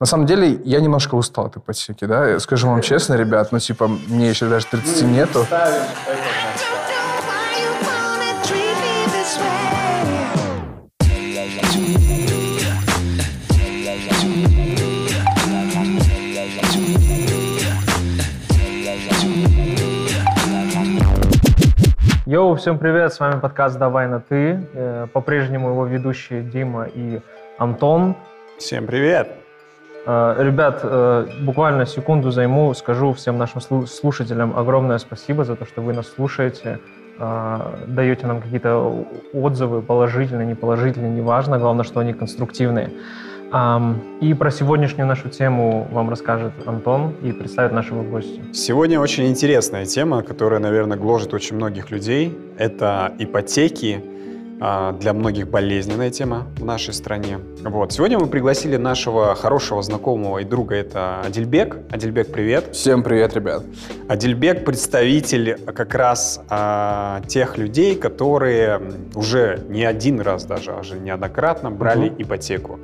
На самом деле, я немножко устал от ипотеки, да, скажу вам честно, ребят, ну, типа, мне еще даже 30 ну, нету. Йоу, всем привет, с вами подкаст «Давай на ты». Э, по-прежнему его ведущие Дима и Антон. Всем привет. Э, ребят, э, буквально секунду займу, скажу всем нашим слушателям огромное спасибо за то, что вы нас слушаете, даете нам какие-то отзывы, положительные, неположительные, неважно, главное, что они конструктивные. И про сегодняшнюю нашу тему вам расскажет Антон и представит нашего гостя. Сегодня очень интересная тема, которая, наверное, гложет очень многих людей. Это ипотеки, для многих болезненная тема в нашей стране. Вот. Сегодня мы пригласили нашего хорошего знакомого и друга, это Адильбек. Адильбек, привет. Всем привет, ребят. Адильбек – представитель как раз а, тех людей, которые уже не один раз даже, а уже неоднократно брали угу. ипотеку.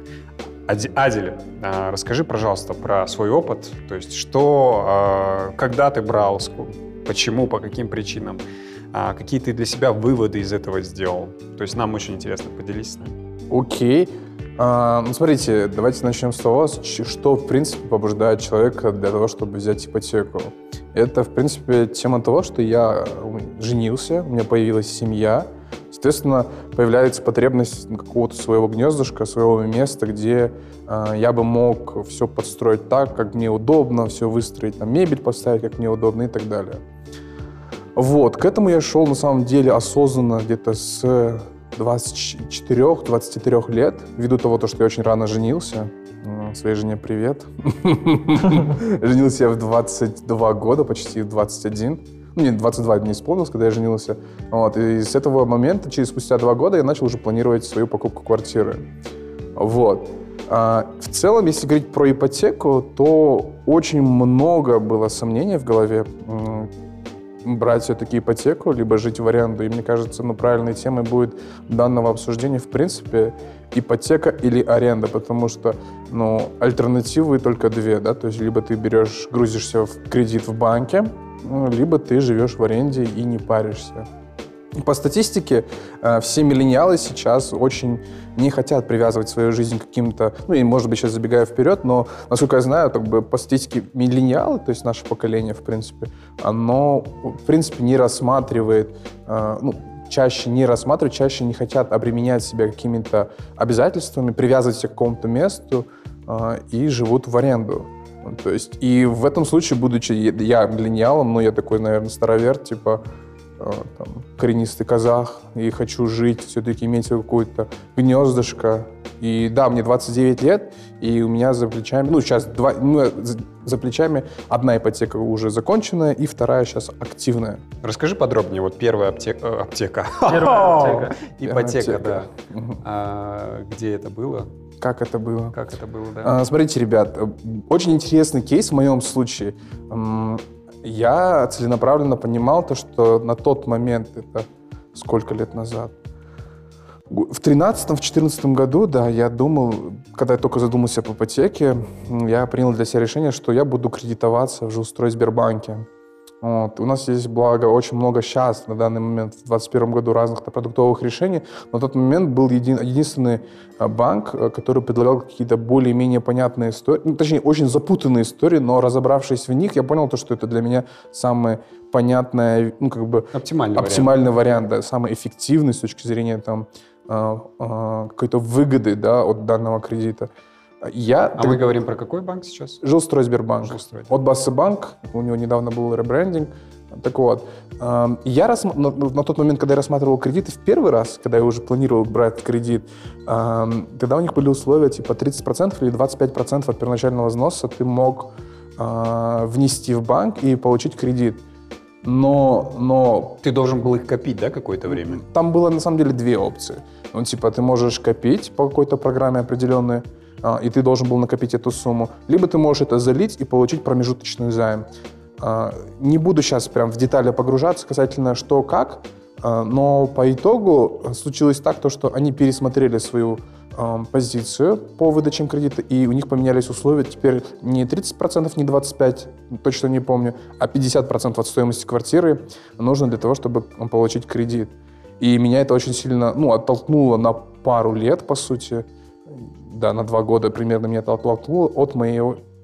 Адель, а, расскажи, пожалуйста, про свой опыт. То есть, что, а, когда ты брал, почему, по каким причинам, а, какие ты для себя выводы из этого сделал. То есть, нам очень интересно, поделись с нами. Окей. А, ну, смотрите, давайте начнем с того, что, в принципе, побуждает человека для того, чтобы взять ипотеку. Это, в принципе, тема того, что я женился, у меня появилась семья, Соответственно, появляется потребность какого-то своего гнездышка, своего места, где э, я бы мог все подстроить так, как мне удобно, все выстроить, там, мебель поставить, как мне удобно и так далее. Вот, к этому я шел на самом деле осознанно где-то с 24-23 лет, ввиду того, что я очень рано женился. Своей жене привет. Женился я в 22 года, почти в 21 ну, мне 22 не исполнилось, когда я женился. Вот, и с этого момента, через спустя два года, я начал уже планировать свою покупку квартиры. Вот. А, в целом, если говорить про ипотеку, то очень много было сомнений в голове брать все-таки ипотеку, либо жить в аренду. И мне кажется, ну, правильной темой будет данного обсуждения, в принципе, ипотека или аренда, потому что, ну, альтернативы только две, да, то есть либо ты берешь, грузишься в кредит в банке, ну, либо ты живешь в аренде и не паришься. По статистике, э, все миллениалы сейчас очень не хотят привязывать свою жизнь к каким-то, ну и, может быть, сейчас забегая вперед, но, насколько я знаю, как бы по статистике миллениалы, то есть наше поколение, в принципе, оно, в принципе, не рассматривает, э, ну, чаще не рассматривают, чаще не хотят обременять себя какими-то обязательствами, привязывать себя к какому-то месту э, и живут в аренду. То есть, и в этом случае, будучи я миллениалом, ну, я такой, наверное, староверт, типа, там, коренистый казах, и хочу жить, все-таки иметь какое-то гнездышко. И да, мне 29 лет, и у меня за плечами, ну, сейчас два, ну, за плечами одна ипотека уже законченная, и вторая сейчас активная. Расскажи подробнее, вот первая аптека. Э, аптека. Первая аптека. Ипотека, да. А, где это было? Как это было? Как это было, да. А, смотрите, ребят, очень интересный кейс в моем случае. Я целенаправленно понимал то, что на тот момент, это сколько лет назад, в 13-14 году, да, я думал, когда я только задумался об ипотеке, я принял для себя решение, что я буду кредитоваться в жилстрой Сбербанке. Вот. У нас есть, благо, очень много сейчас, на данный момент, в 2021 году, разных продуктовых решений. Но на тот момент был един, единственный э, банк, э, который предлагал какие-то более-менее понятные истории, ну, точнее, очень запутанные истории, но разобравшись в них, я понял то, что это для меня самое понятное, ну, как бы... Оптимальный, оптимальный вариант. вариант, да, самый эффективный с точки зрения, там, э, какой-то выгоды, да, от данного кредита. Я, а ты... мы говорим про какой банк сейчас? Жилстройсбербанк. Жилстрой. От Бассы банк, у него недавно был ребрендинг. Так вот, эм, я рас... на, на тот момент, когда я рассматривал кредиты в первый раз, когда я уже планировал брать кредит, эм, тогда у них были условия типа 30% или 25% от первоначального взноса ты мог э, внести в банк и получить кредит. Но, но... Ты должен был их копить, да, какое-то время? Там было, на самом деле, две опции. Ну, типа, ты можешь копить по какой-то программе определенной, и ты должен был накопить эту сумму, либо ты можешь это залить и получить промежуточный займ. А, не буду сейчас прям в детали погружаться касательно что как, а, но по итогу случилось так, то, что они пересмотрели свою позицию по выдачам кредита, и у них поменялись условия. Теперь не 30%, не 25%, точно не помню, а 50% от стоимости квартиры нужно для того, чтобы получить кредит. И меня это очень сильно, ну, оттолкнуло на пару лет, по сути, да, на два года примерно меня оттолкнуло от моей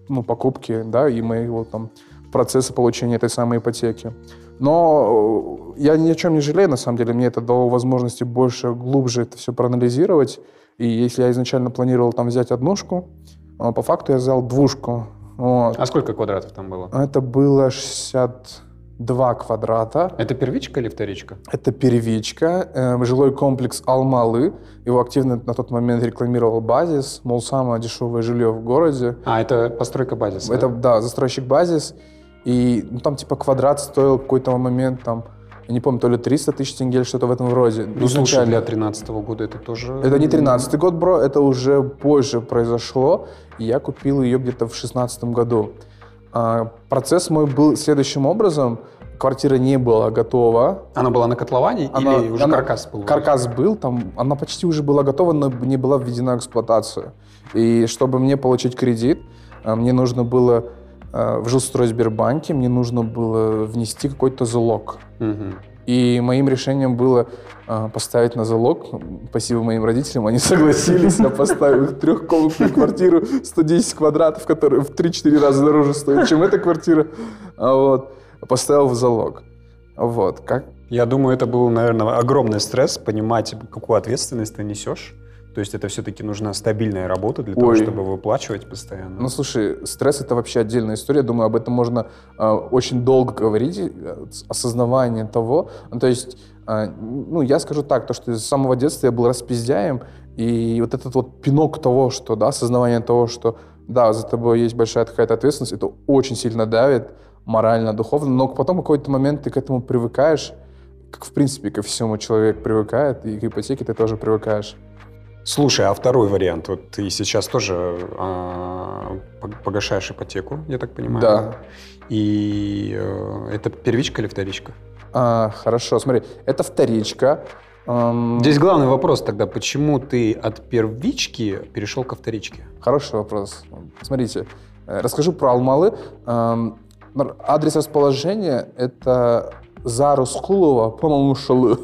ну, покупки, да, и моего там процесса получения этой самой ипотеки. Но э, я ни о чем не жалею, на самом деле. Мне это дало возможности больше, глубже это все проанализировать. И если я изначально планировал там взять однушку, э, по факту я взял двушку. Вот. А сколько квадратов там было? Это было 62 квадрата. Это первичка или вторичка? Это первичка. Э, жилой комплекс Алмалы. Его активно на тот момент рекламировал Базис. Мол, самое дешевое жилье в городе. А, это постройка Базиса? Это, да, да застройщик Базис. И ну, там типа квадрат стоил какой-то момент там, я не помню, то ли 300 тысяч тенге или что-то в этом роде. Ну, слушай, для 13 -го года это тоже... Это не 13 год, бро, это уже позже произошло. И я купил ее где-то в 16 году. А, процесс мой был следующим образом. Квартира не была готова. Она была на котловане она, или уже она, каркас был? Каркас был, там она почти уже была готова, но не была введена в эксплуатацию. И чтобы мне получить кредит, а, мне нужно было Э, в жилстройсбербанке мне нужно было внести какой-то залог. Угу. И моим решением было э, поставить на залог. Спасибо моим родителям, они согласились. Я поставил их трехкомнатную квартиру 110 квадратов, которая в 3-4 раза дороже стоит, чем эта квартира. А вот. Поставил в залог. Вот. Как? Я думаю, это был, наверное, огромный стресс, понимать, какую ответственность ты несешь. То есть это все-таки нужна стабильная работа для Ой. того, чтобы выплачивать постоянно. Ну, слушай, стресс — это вообще отдельная история. Думаю, об этом можно э, очень долго говорить, э, осознавание того. Ну, то есть, э, ну, я скажу так, то, что с самого детства я был распиздяем, и вот этот вот пинок того, что, да, осознавание того, что, да, за тобой есть большая какая-то ответственность, это очень сильно давит морально, духовно, но потом в какой-то момент ты к этому привыкаешь, как, в принципе, ко всему человек привыкает, и к ипотеке ты тоже привыкаешь. Слушай, а второй вариант? Вот ты сейчас тоже а, погашаешь ипотеку, я так понимаю. Да. И э, это первичка или вторичка? А, хорошо, смотри, это вторичка. Здесь главный вопрос тогда, почему ты от первички перешел ко вторичке? Хороший вопрос. Смотрите, э, расскажу про Алмалы. Адрес расположения – это за Рускулова, по-моему, шалы.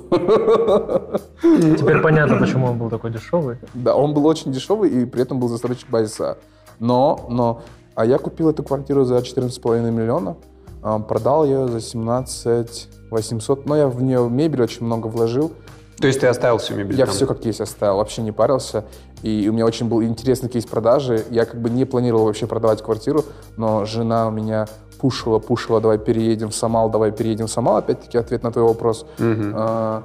Теперь понятно, почему он был такой дешевый. Да, он был очень дешевый и при этом был застройщик базиса. Но, но, а я купил эту квартиру за 14,5 миллиона, а, продал ее за 17 800, но я в нее мебель очень много вложил. То есть ты оставил всю мебель? Я там? все как есть оставил, вообще не парился. И у меня очень был интересный кейс продажи. Я как бы не планировал вообще продавать квартиру, но жена у меня пушила, пушила, давай переедем в Самал, давай переедем в Самал. Опять-таки ответ на твой вопрос. Угу. А,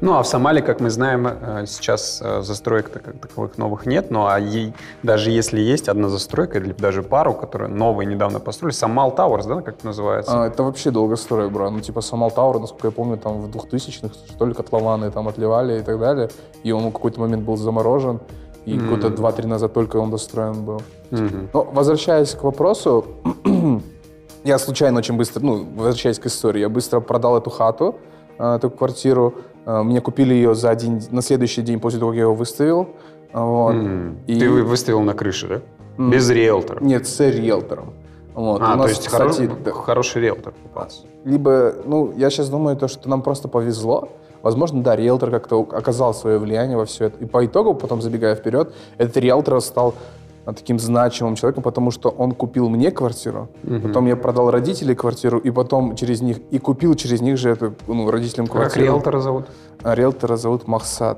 ну, а в Самале, как мы знаем, э, сейчас э, застроек как таковых новых нет, но а ей, даже если есть одна застройка или даже пару, которые новые недавно построили, Самал Towers, да, как это называется? А, это вообще долгострой, бро. Ну, типа Самал Tower, насколько я помню, там в 2000-х, что ли, котлованы там отливали и так далее. И он в какой-то момент был заморожен. И mm-hmm. года два-три назад только он достроен был. Mm-hmm. Но возвращаясь к вопросу, я случайно очень быстро, ну, возвращаясь к истории, я быстро продал эту хату, э, эту квартиру. Э, мне купили ее за один, на следующий день после того, как я его выставил. Вот. Mm. И... Ты выставил на крыше, да? Mm. Без риэлтора? Нет, с риэлтором. Вот. А, У нас, то есть кстати, хоро... да, хороший риэлтор попался. Либо, ну, я сейчас думаю, то, что нам просто повезло. Возможно, да, риэлтор как-то оказал свое влияние во все это. И по итогу, потом забегая вперед, этот риэлтор стал таким значимым человеком, потому что он купил мне квартиру, угу. потом я продал родителей квартиру, и потом через них, и купил через них же эту, ну, родителям квартиру. Как риэлтора зовут? А, риэлтора зовут.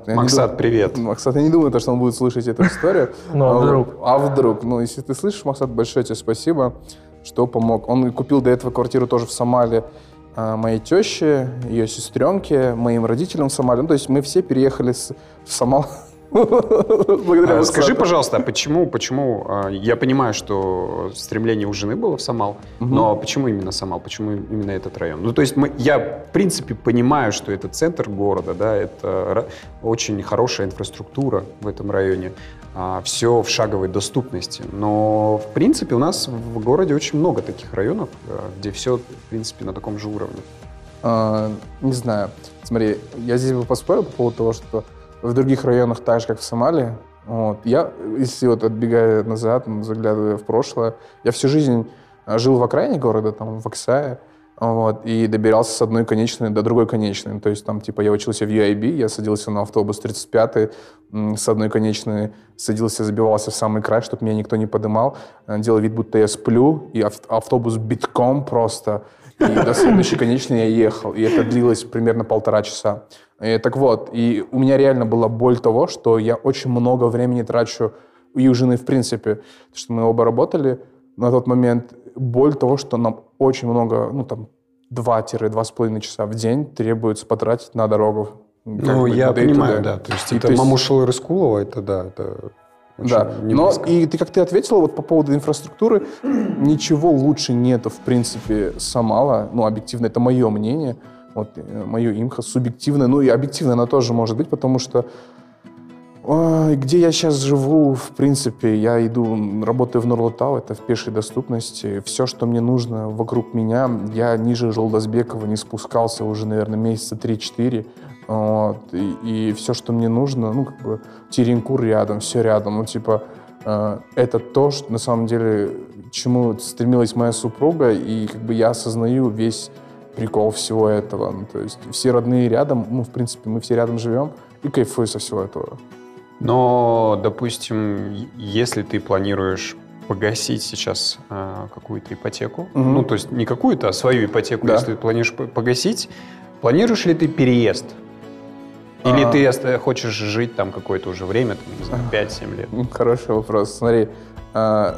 Я Махсат, дум... привет. Махсат, я не думаю, что он будет слышать эту историю. Ну, а вдруг? А вдруг? Ну, если ты слышишь, Махсат, большое тебе спасибо, что помог. Он купил до этого квартиру тоже в Сомали а, моей теще, ее сестренке, моим родителям в Сомали. Ну, то есть мы все переехали с, в Сомал Благодаря а, Скажи, пожалуйста, а почему, почему, а, я понимаю, что стремление у жены было в Самал, но почему именно Самал, почему именно этот район? Ну, то есть я, в принципе, понимаю, что это центр города, да, это очень хорошая инфраструктура в этом районе, все в шаговой доступности, но, в принципе, у нас в городе очень много таких районов, где все, в принципе, на таком же уровне. Не знаю. Смотри, я здесь бы поспорил по поводу того, что в других районах, так же, как в Сомали, Вот. Я, если вот отбегая назад, заглядывая в прошлое, я всю жизнь а, жил в окраине города, там, в Оксае, вот, и добирался с одной конечной до другой конечной. То есть там, типа, я учился в UIB, я садился на автобус 35 с одной конечной, садился, забивался в самый край, чтобы меня никто не подымал, делал вид, будто я сплю, и автобус битком просто, и до следующей конечной я ехал, и это длилось примерно полтора часа. И, так вот, и у меня реально была боль того, что я очень много времени трачу, и у жены в принципе, потому что мы оба работали на тот момент, боль того, что нам очень много, ну там 2-2,5 часа в день требуется потратить на дорогу. Ну, я понимаю, да. То есть и, это то есть... Мамушева Рыскулова, это да, это да, но и ты как ты ответила вот по поводу инфраструктуры, ничего лучше нету, в принципе, Самала, ну, объективно, это мое мнение, вот, э, мое имхо, субъективное, ну, и объективно оно тоже может быть, потому что где я сейчас живу, в принципе, я иду, работаю в Нурлатау, это в пешей доступности. Все, что мне нужно вокруг меня, я ниже Желдозбекова не спускался уже, наверное, месяца 3-4. Вот. И, и все, что мне нужно, ну, как бы, Теренкур рядом, все рядом. Ну, типа, э, это то, что, на самом деле, чему стремилась моя супруга, и как бы я осознаю весь прикол всего этого. Ну, то есть все родные рядом, ну, в принципе, мы все рядом живем, и кайфую со всего этого. Но, допустим, если ты планируешь погасить сейчас э, какую-то ипотеку, угу. ну, то есть не какую-то, а свою ипотеку, да. если ты планируешь погасить, планируешь ли ты переезд? Или а... ты хочешь жить там какое-то уже время, там, не знаю, 5-7 лет? Хороший вопрос. Смотри, а,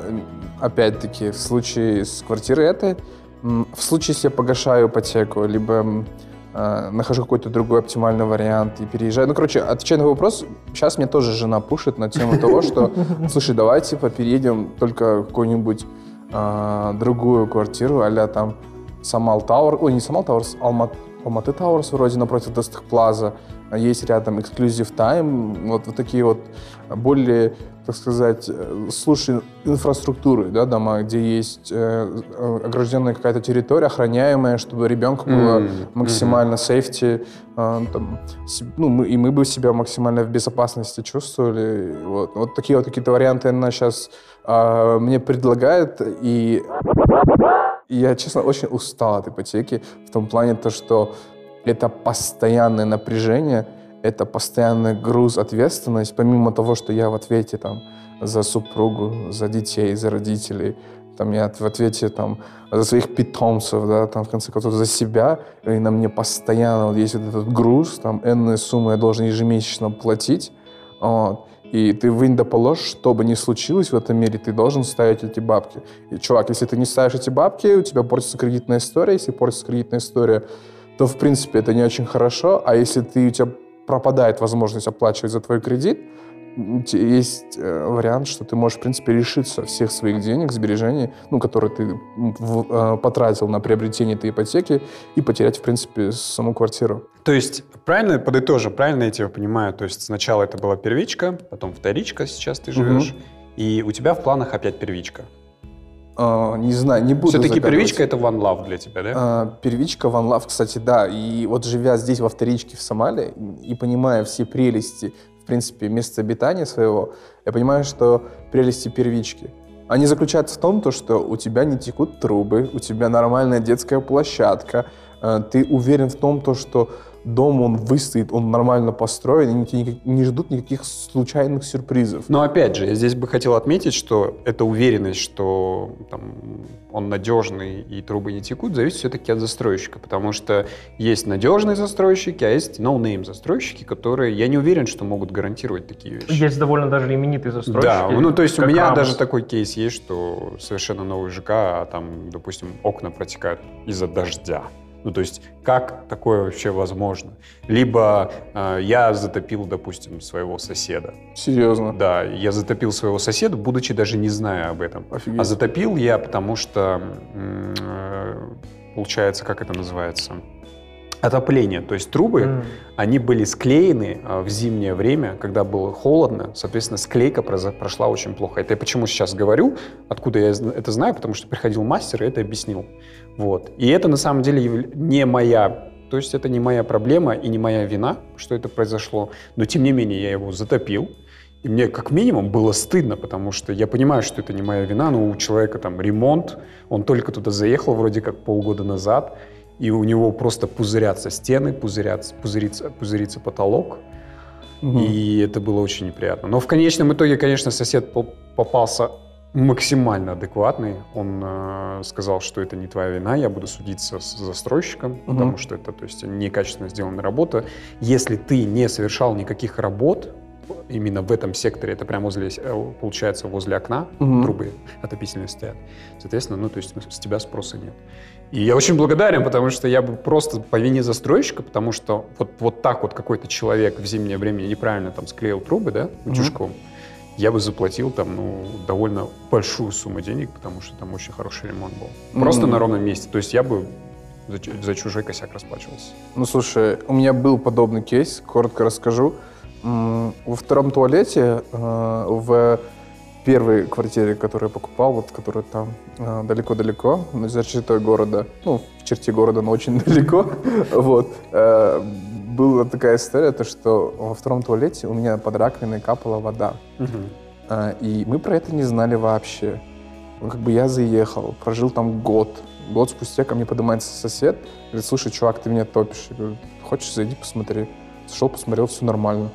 опять-таки, в случае с квартирой этой, в случае, если я погашаю ипотеку, либо э, нахожу какой-то другой оптимальный вариант и переезжаю. Ну, короче, отвечая на вопрос, сейчас мне тоже жена пушит на тему того, что, слушай, давай, типа, переедем только в какую-нибудь э, другую квартиру, а там Самал Tower, ой, не Самал Towers, Алмат, Алматы Towers вроде напротив Достык Плаза, есть рядом Exclusive Time, вот, вот такие вот более так сказать, э, слушай инфраструктуры, да, дома, где есть э, э, огражденная какая-то территория, охраняемая, чтобы ребенку было mm-hmm. максимально safety, э, там, ну, мы, и мы бы себя максимально в безопасности чувствовали. Вот, вот такие вот какие-то варианты она сейчас э, мне предлагает, и я, честно, очень устал от ипотеки в том плане, то, что это постоянное напряжение – это постоянный груз ответственность, помимо того, что я в ответе там за супругу, за детей, за родителей, там я в ответе там за своих питомцев, да, там в конце концов за себя, и на мне постоянно вот есть вот этот груз, там энные суммы я должен ежемесячно платить, вот. И ты вынь да положь, что бы ни случилось в этом мире, ты должен ставить эти бабки. И, чувак, если ты не ставишь эти бабки, у тебя портится кредитная история. Если портится кредитная история, то, в принципе, это не очень хорошо. А если ты, у тебя пропадает возможность оплачивать за твой кредит, есть э, вариант, что ты можешь, в принципе, лишиться всех своих денег, сбережений, ну, которые ты э, потратил на приобретение этой ипотеки, и потерять, в принципе, саму квартиру. То есть, правильно подытожу, правильно я тебя понимаю? То есть сначала это была первичка, потом вторичка, сейчас ты живешь, угу. и у тебя в планах опять первичка. Uh, не знаю, не буду Все-таки первичка — это One Love для тебя, да? Uh, первичка One Love, кстати, да. И вот живя здесь, во вторичке в Сомали, и понимая все прелести, в принципе, места обитания своего, я понимаю, что прелести первички, они заключаются в том, то, что у тебя не текут трубы, у тебя нормальная детская площадка, uh, ты уверен в том, то, что дом, он выстоит, он нормально построен, и не, не ждут никаких случайных сюрпризов. Но опять же, я здесь бы хотел отметить, что эта уверенность, что там, он надежный и трубы не текут, зависит все-таки от застройщика, потому что есть надежные застройщики, а есть no-name застройщики, которые, я не уверен, что могут гарантировать такие вещи. Есть довольно даже именитые застройщики. Да, ну то есть у меня Рамос. даже такой кейс есть, что совершенно новый ЖК, а там, допустим, окна протекают из-за дождя. Ну, то есть, как такое вообще возможно? Либо э, я затопил, допустим, своего соседа. Серьезно? Да, я затопил своего соседа, будучи даже не зная об этом. Офигеть. А затопил я, потому что, э, получается, как это называется? отопление. То есть трубы, mm. они были склеены а, в зимнее время, когда было холодно, соответственно, склейка прошла очень плохо. Это я почему сейчас говорю, откуда я это знаю, потому что приходил мастер и это объяснил. Вот. И это на самом деле не моя, то есть это не моя проблема и не моя вина, что это произошло, но тем не менее я его затопил, И мне как минимум было стыдно, потому что я понимаю, что это не моя вина, но у человека там ремонт, он только туда заехал вроде как полгода назад, и у него просто пузырятся стены, пузырятся, пузырится, пузырится потолок. Угу. И это было очень неприятно. Но в конечном итоге, конечно, сосед попался максимально адекватный. Он э, сказал, что это не твоя вина, я буду судиться с застройщиком, угу. потому что это то есть, некачественно сделанная работа. Если ты не совершал никаких работ, именно в этом секторе, это прямо возле, э, получается, возле окна угу. трубы отопительные стоят. Соответственно, ну, то есть с тебя спроса нет. И я очень благодарен, потому что я бы просто по вине застройщика, потому что вот, вот так вот какой-то человек в зимнее время неправильно там склеил трубы, да, утюжком, угу. Я бы заплатил там, ну, довольно большую сумму денег, потому что там очень хороший ремонт был. Просто угу. на ровном месте. То есть я бы за, за чужой косяк расплачивался. Ну, слушай, у меня был подобный кейс, коротко расскажу. Во втором туалете э, в первой квартире, которую я покупал, вот, которая там э, далеко-далеко, ну, за чертой города, ну, в черте города, но очень далеко, вот, э, была такая история, то, что во втором туалете у меня под раковиной капала вода. И мы про это не знали вообще. Ну, как бы я заехал, прожил там год. Год спустя ко мне поднимается сосед, говорит, слушай, чувак, ты меня топишь. Я говорю, хочешь, зайди, посмотри. Зашел, посмотрел, все нормально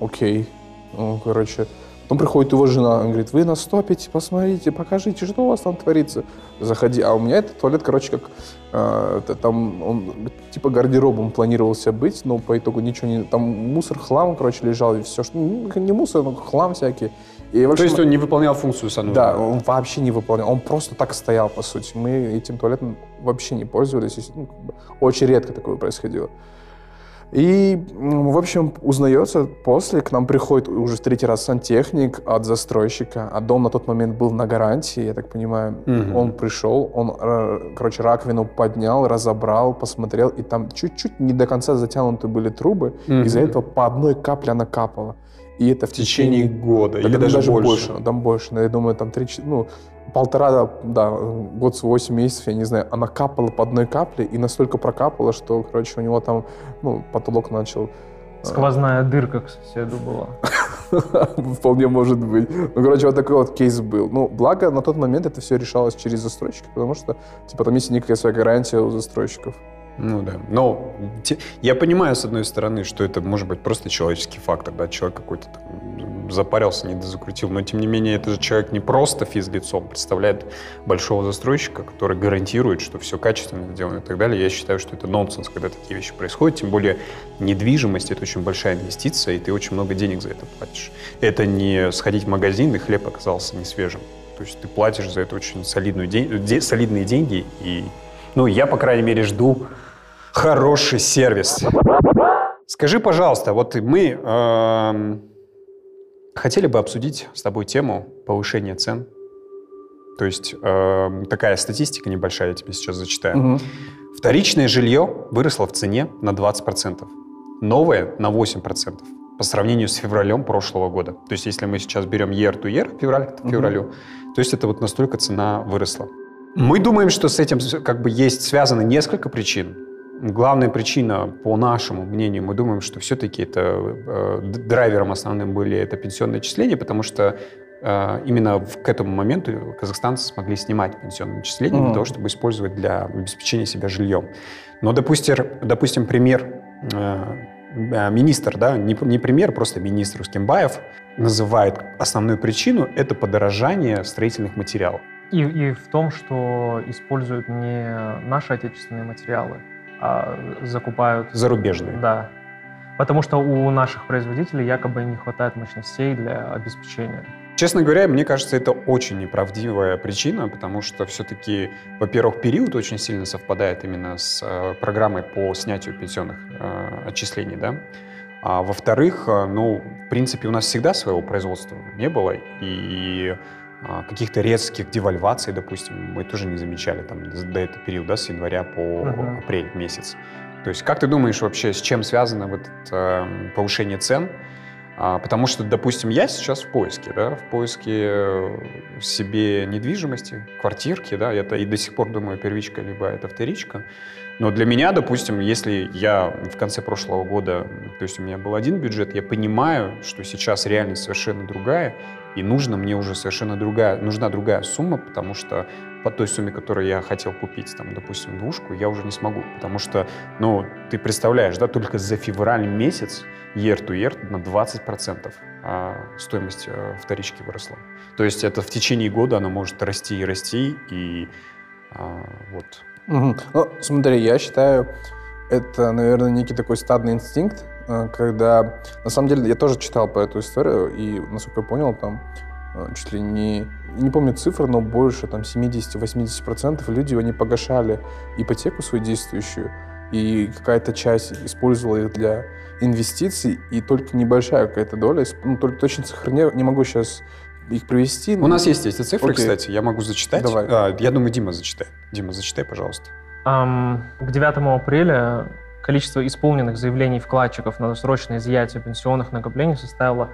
окей. Ну, короче, потом приходит его жена, он говорит, вы нас топите, посмотрите, покажите, что у вас там творится. Заходи. А у меня этот туалет, короче, как там он типа гардеробом планировался быть, но по итогу ничего не... Там мусор, хлам, короче, лежал, и все, что... Ну, не мусор, но хлам всякий. И, общем, То есть он не выполнял функцию санузла? Да, он вообще не выполнял. Он просто так стоял, по сути. Мы этим туалетом вообще не пользовались. Ну, как бы, очень редко такое происходило. И, в общем, узнается после, к нам приходит уже в третий раз сантехник от застройщика, а дом на тот момент был на гарантии, я так понимаю. Угу. Он пришел, он, э, короче, раковину поднял, разобрал, посмотрел, и там чуть-чуть не до конца затянуты были трубы, угу. из-за этого по одной капле она капала. И это в, в течение, течение года, или даже, даже больше. больше. Там больше, я думаю, там три, ну, полтора, да, год с 8 месяцев, я не знаю, она капала по одной капле и настолько прокапала, что, короче, у него там, ну, потолок начал... Э, Сквозная дырка к соседу была. Вполне может быть. Ну, короче, вот такой вот кейс был. Ну, благо, на тот момент это все решалось через застройщика, потому что, типа, там есть некая своя гарантия у застройщиков. Ну да. Но я понимаю, с одной стороны, что это может быть просто человеческий фактор, да, человек какой-то там запарился, не закрутил, но тем не менее это же человек не просто физлицо, представляет большого застройщика, который гарантирует, что все качественно сделано и так далее. Я считаю, что это нонсенс, когда такие вещи происходят, тем более недвижимость — это очень большая инвестиция, и ты очень много денег за это платишь. Это не сходить в магазин, и хлеб оказался не свежим. То есть ты платишь за это очень солидную день, солидные деньги, и ну, я, по крайней мере, жду хороший сервис. Скажи, пожалуйста, вот мы э, хотели бы обсудить с тобой тему повышения цен. То есть э, такая статистика небольшая, я тебе сейчас зачитаю. Угу. Вторичное жилье выросло в цене на 20%, новое на 8% по сравнению с февралем прошлого года. То есть если мы сейчас берем year to year, февраль к февралю, угу. то есть это вот настолько цена выросла. Мы думаем, что с этим как бы есть связано несколько причин. Главная причина, по нашему мнению, мы думаем, что все-таки это э, драйвером основным были это пенсионные отчисления, потому что э, именно в, к этому моменту казахстанцы смогли снимать пенсионные отчисления mm-hmm. для того, чтобы использовать для обеспечения себя жильем. Но, допустим, допустим пример э, э министр, да, не, не пример, просто министр Ускимбаев называет основную причину – это подорожание строительных материалов. И, и в том, что используют не наши отечественные материалы, закупают... Зарубежные. Да. Потому что у наших производителей якобы не хватает мощностей для обеспечения. Честно говоря, мне кажется, это очень неправдивая причина, потому что все-таки, во-первых, период очень сильно совпадает именно с э, программой по снятию пенсионных э, отчислений, да. А во-вторых, э, ну, в принципе, у нас всегда своего производства не было, и а, каких-то резких девальваций, допустим, мы тоже не замечали там до этого периода, с января по uh-huh. апрель месяц. То есть как ты думаешь вообще, с чем связано вот это э, повышение цен? А, потому что, допустим, я сейчас в поиске, да, в поиске э, себе недвижимости, квартирки, да, это и до сих пор думаю, первичка либо это вторичка. Но для меня, допустим, если я в конце прошлого года, то есть у меня был один бюджет, я понимаю, что сейчас реальность совершенно другая, и нужно мне уже совершенно другая, нужна другая сумма, потому что по той сумме, которую я хотел купить, там, допустим, двушку, я уже не смогу, потому что, ну, ты представляешь, да, только за февраль месяц year to year на 20% а стоимость э, вторички выросла. То есть это в течение года она может расти и расти, и а, вот. Угу. Ну, смотри, я считаю, это, наверное, некий такой стадный инстинкт, когда, на самом деле, я тоже читал по эту историю, и, насколько я понял, там э, чуть ли не, не помню цифры, но больше там 70-80% люди, они погашали ипотеку свою действующую, и какая-то часть использовала их для инвестиций, и только небольшая какая-то доля, ну, только точно цифр не, не могу сейчас их привести. У нас есть эти цифры, Окей. кстати, я могу зачитать. Давай. А, я думаю, Дима зачитает. Дима, зачитай, пожалуйста. Ам, К 9 апреля количество исполненных заявлений вкладчиков на досрочное изъятие пенсионных накоплений составило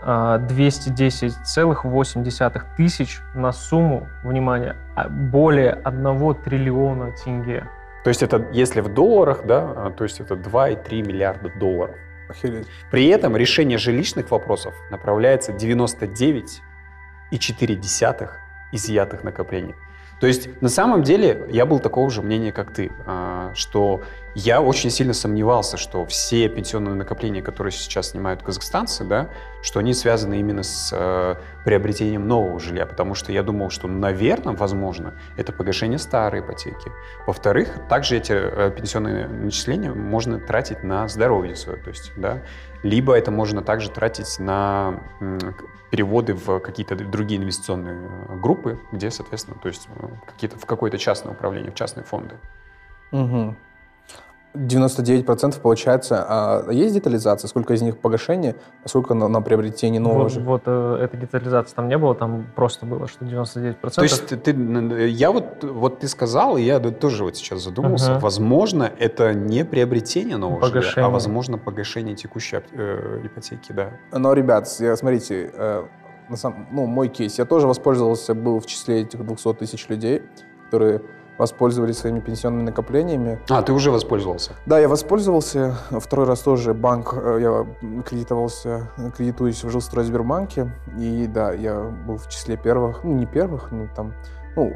а, 210,8 тысяч на сумму, внимание, а, более 1 триллиона тенге. То есть это, если в долларах, да, а, то есть это 2,3 миллиарда долларов. Охереть. При этом решение жилищных вопросов направляется 99,4 изъятых накоплений. То есть на самом деле я был такого же мнения, как ты, а, что я очень сильно сомневался, что все пенсионные накопления, которые сейчас снимают казахстанцы, да, что они связаны именно с э, приобретением нового жилья, потому что я думал, что, наверное, возможно, это погашение старой ипотеки. Во-вторых, также эти э, пенсионные начисления можно тратить на здоровье свое, то есть, да, либо это можно также тратить на переводы в какие-то другие инвестиционные э, группы, где, соответственно, то есть э, какие-то, в какое-то частное управление, в частные фонды. Угу. 99% получается. А есть детализация? Сколько из них погашение, а сколько на, на приобретение нового Вот, же? вот, э, этой детализации там не было, там просто было, что 99%. То есть ты, ты- я вот, вот ты сказал, и я тоже вот сейчас задумался, Ага. возможно, это не приобретение нового жилья, Погашение. а возможно погашение текущей э, ипотеки, да. Но, ребят, я- смотрите, э, на самом, ну, мой кейс, я тоже воспользовался, был в числе этих 200 тысяч людей, которые воспользовались своими пенсионными накоплениями. А, ты уже воспользовался. Да, я воспользовался. Второй раз тоже банк, э, я кредитовался, кредитуюсь в Жилстройсбербанке. И да, я был в числе первых, ну не первых, но там, ну,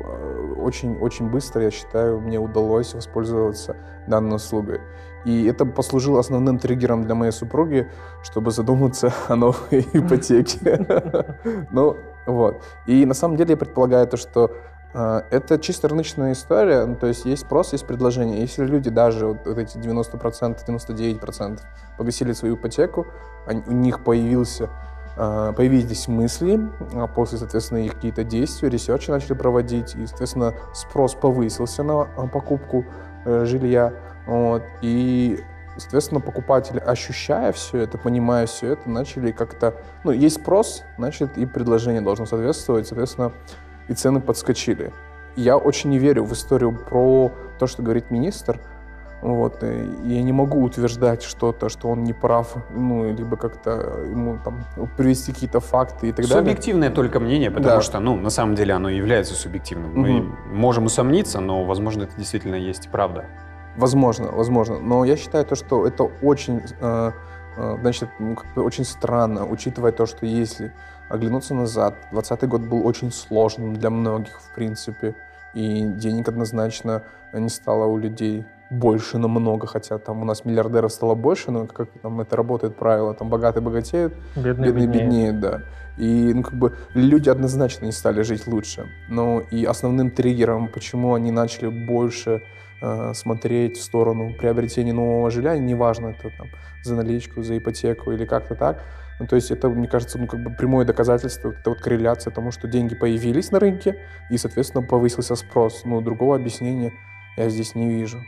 очень-очень быстро, я считаю, мне удалось воспользоваться данной услугой. И это послужило основным триггером для моей супруги, чтобы задуматься о новой ипотеке. Ну, вот. И на самом деле я предполагаю то, что Это чисто рыночная история, ну, то есть есть спрос, есть предложение. Если люди даже вот, вот эти 90%, 99% погасили свою ипотеку, они- у них появился, а, появились мысли, а после, соответственно, их какие-то действия, ресерчи начали проводить, и, соответственно, спрос повысился на а, покупку э, жилья. Вот, и, соответственно, покупатели, ощущая все это, понимая все это, начали как-то... Ну, есть спрос, значит, и предложение должно соответствовать, соответственно, и цены подскочили. Я очень не верю в историю про то, что говорит министр. Вот, и я не могу утверждать что-то, что он не прав, ну, либо как-то ему там привести какие-то факты и так далее. Субъективное только мнение, потому Да. что, ну, на самом деле оно является субъективным. Мы Мгм. можем усомниться, но, возможно, это действительно есть правда. Возможно, возможно. Но я считаю то, что это очень, э, э, значит, ну, как бы очень странно, учитывая то, что если оглянуться назад, 2020 год был очень сложным для многих, в принципе, и денег однозначно не стало у людей больше намного, хотя там у нас миллиардеров стало больше, но как там это работает правило, там богатые богатеют, Бедные, бедные беднее. беднеют, да. И ну, как бы люди однозначно не стали жить лучше. Но и основным триггером, почему они начали больше э, смотреть в сторону приобретения нового жилья, неважно, это там за наличку, за ипотеку или как-то так. Ну, то есть это, мне кажется, ну, как бы прямое доказательство, это вот корреляция тому, что деньги появились на рынке, и, соответственно, повысился спрос. Ну, другого объяснения я здесь не вижу.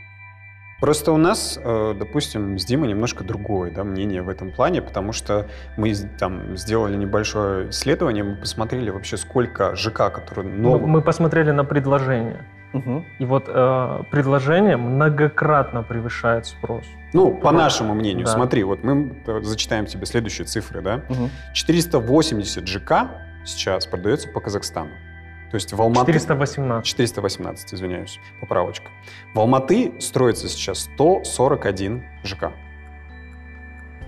Просто у нас, э, допустим, с Димой немножко другое да, мнение в этом плане, потому что мы там сделали небольшое исследование, мы посмотрели вообще, сколько ЖК, которые Мы, новых... мы посмотрели на предложение. Мгм. И вот э, предложение многократно превышает спрос. Ну, по нашему мнению, Да. смотри, вот мы э, зачитаем тебе следующие цифры, да? Мгм. 480 ЖК сейчас продается по Казахстану. То есть в Алматы... 418. 418, извиняюсь, поправочка. В Алматы строится сейчас 141 ЖК.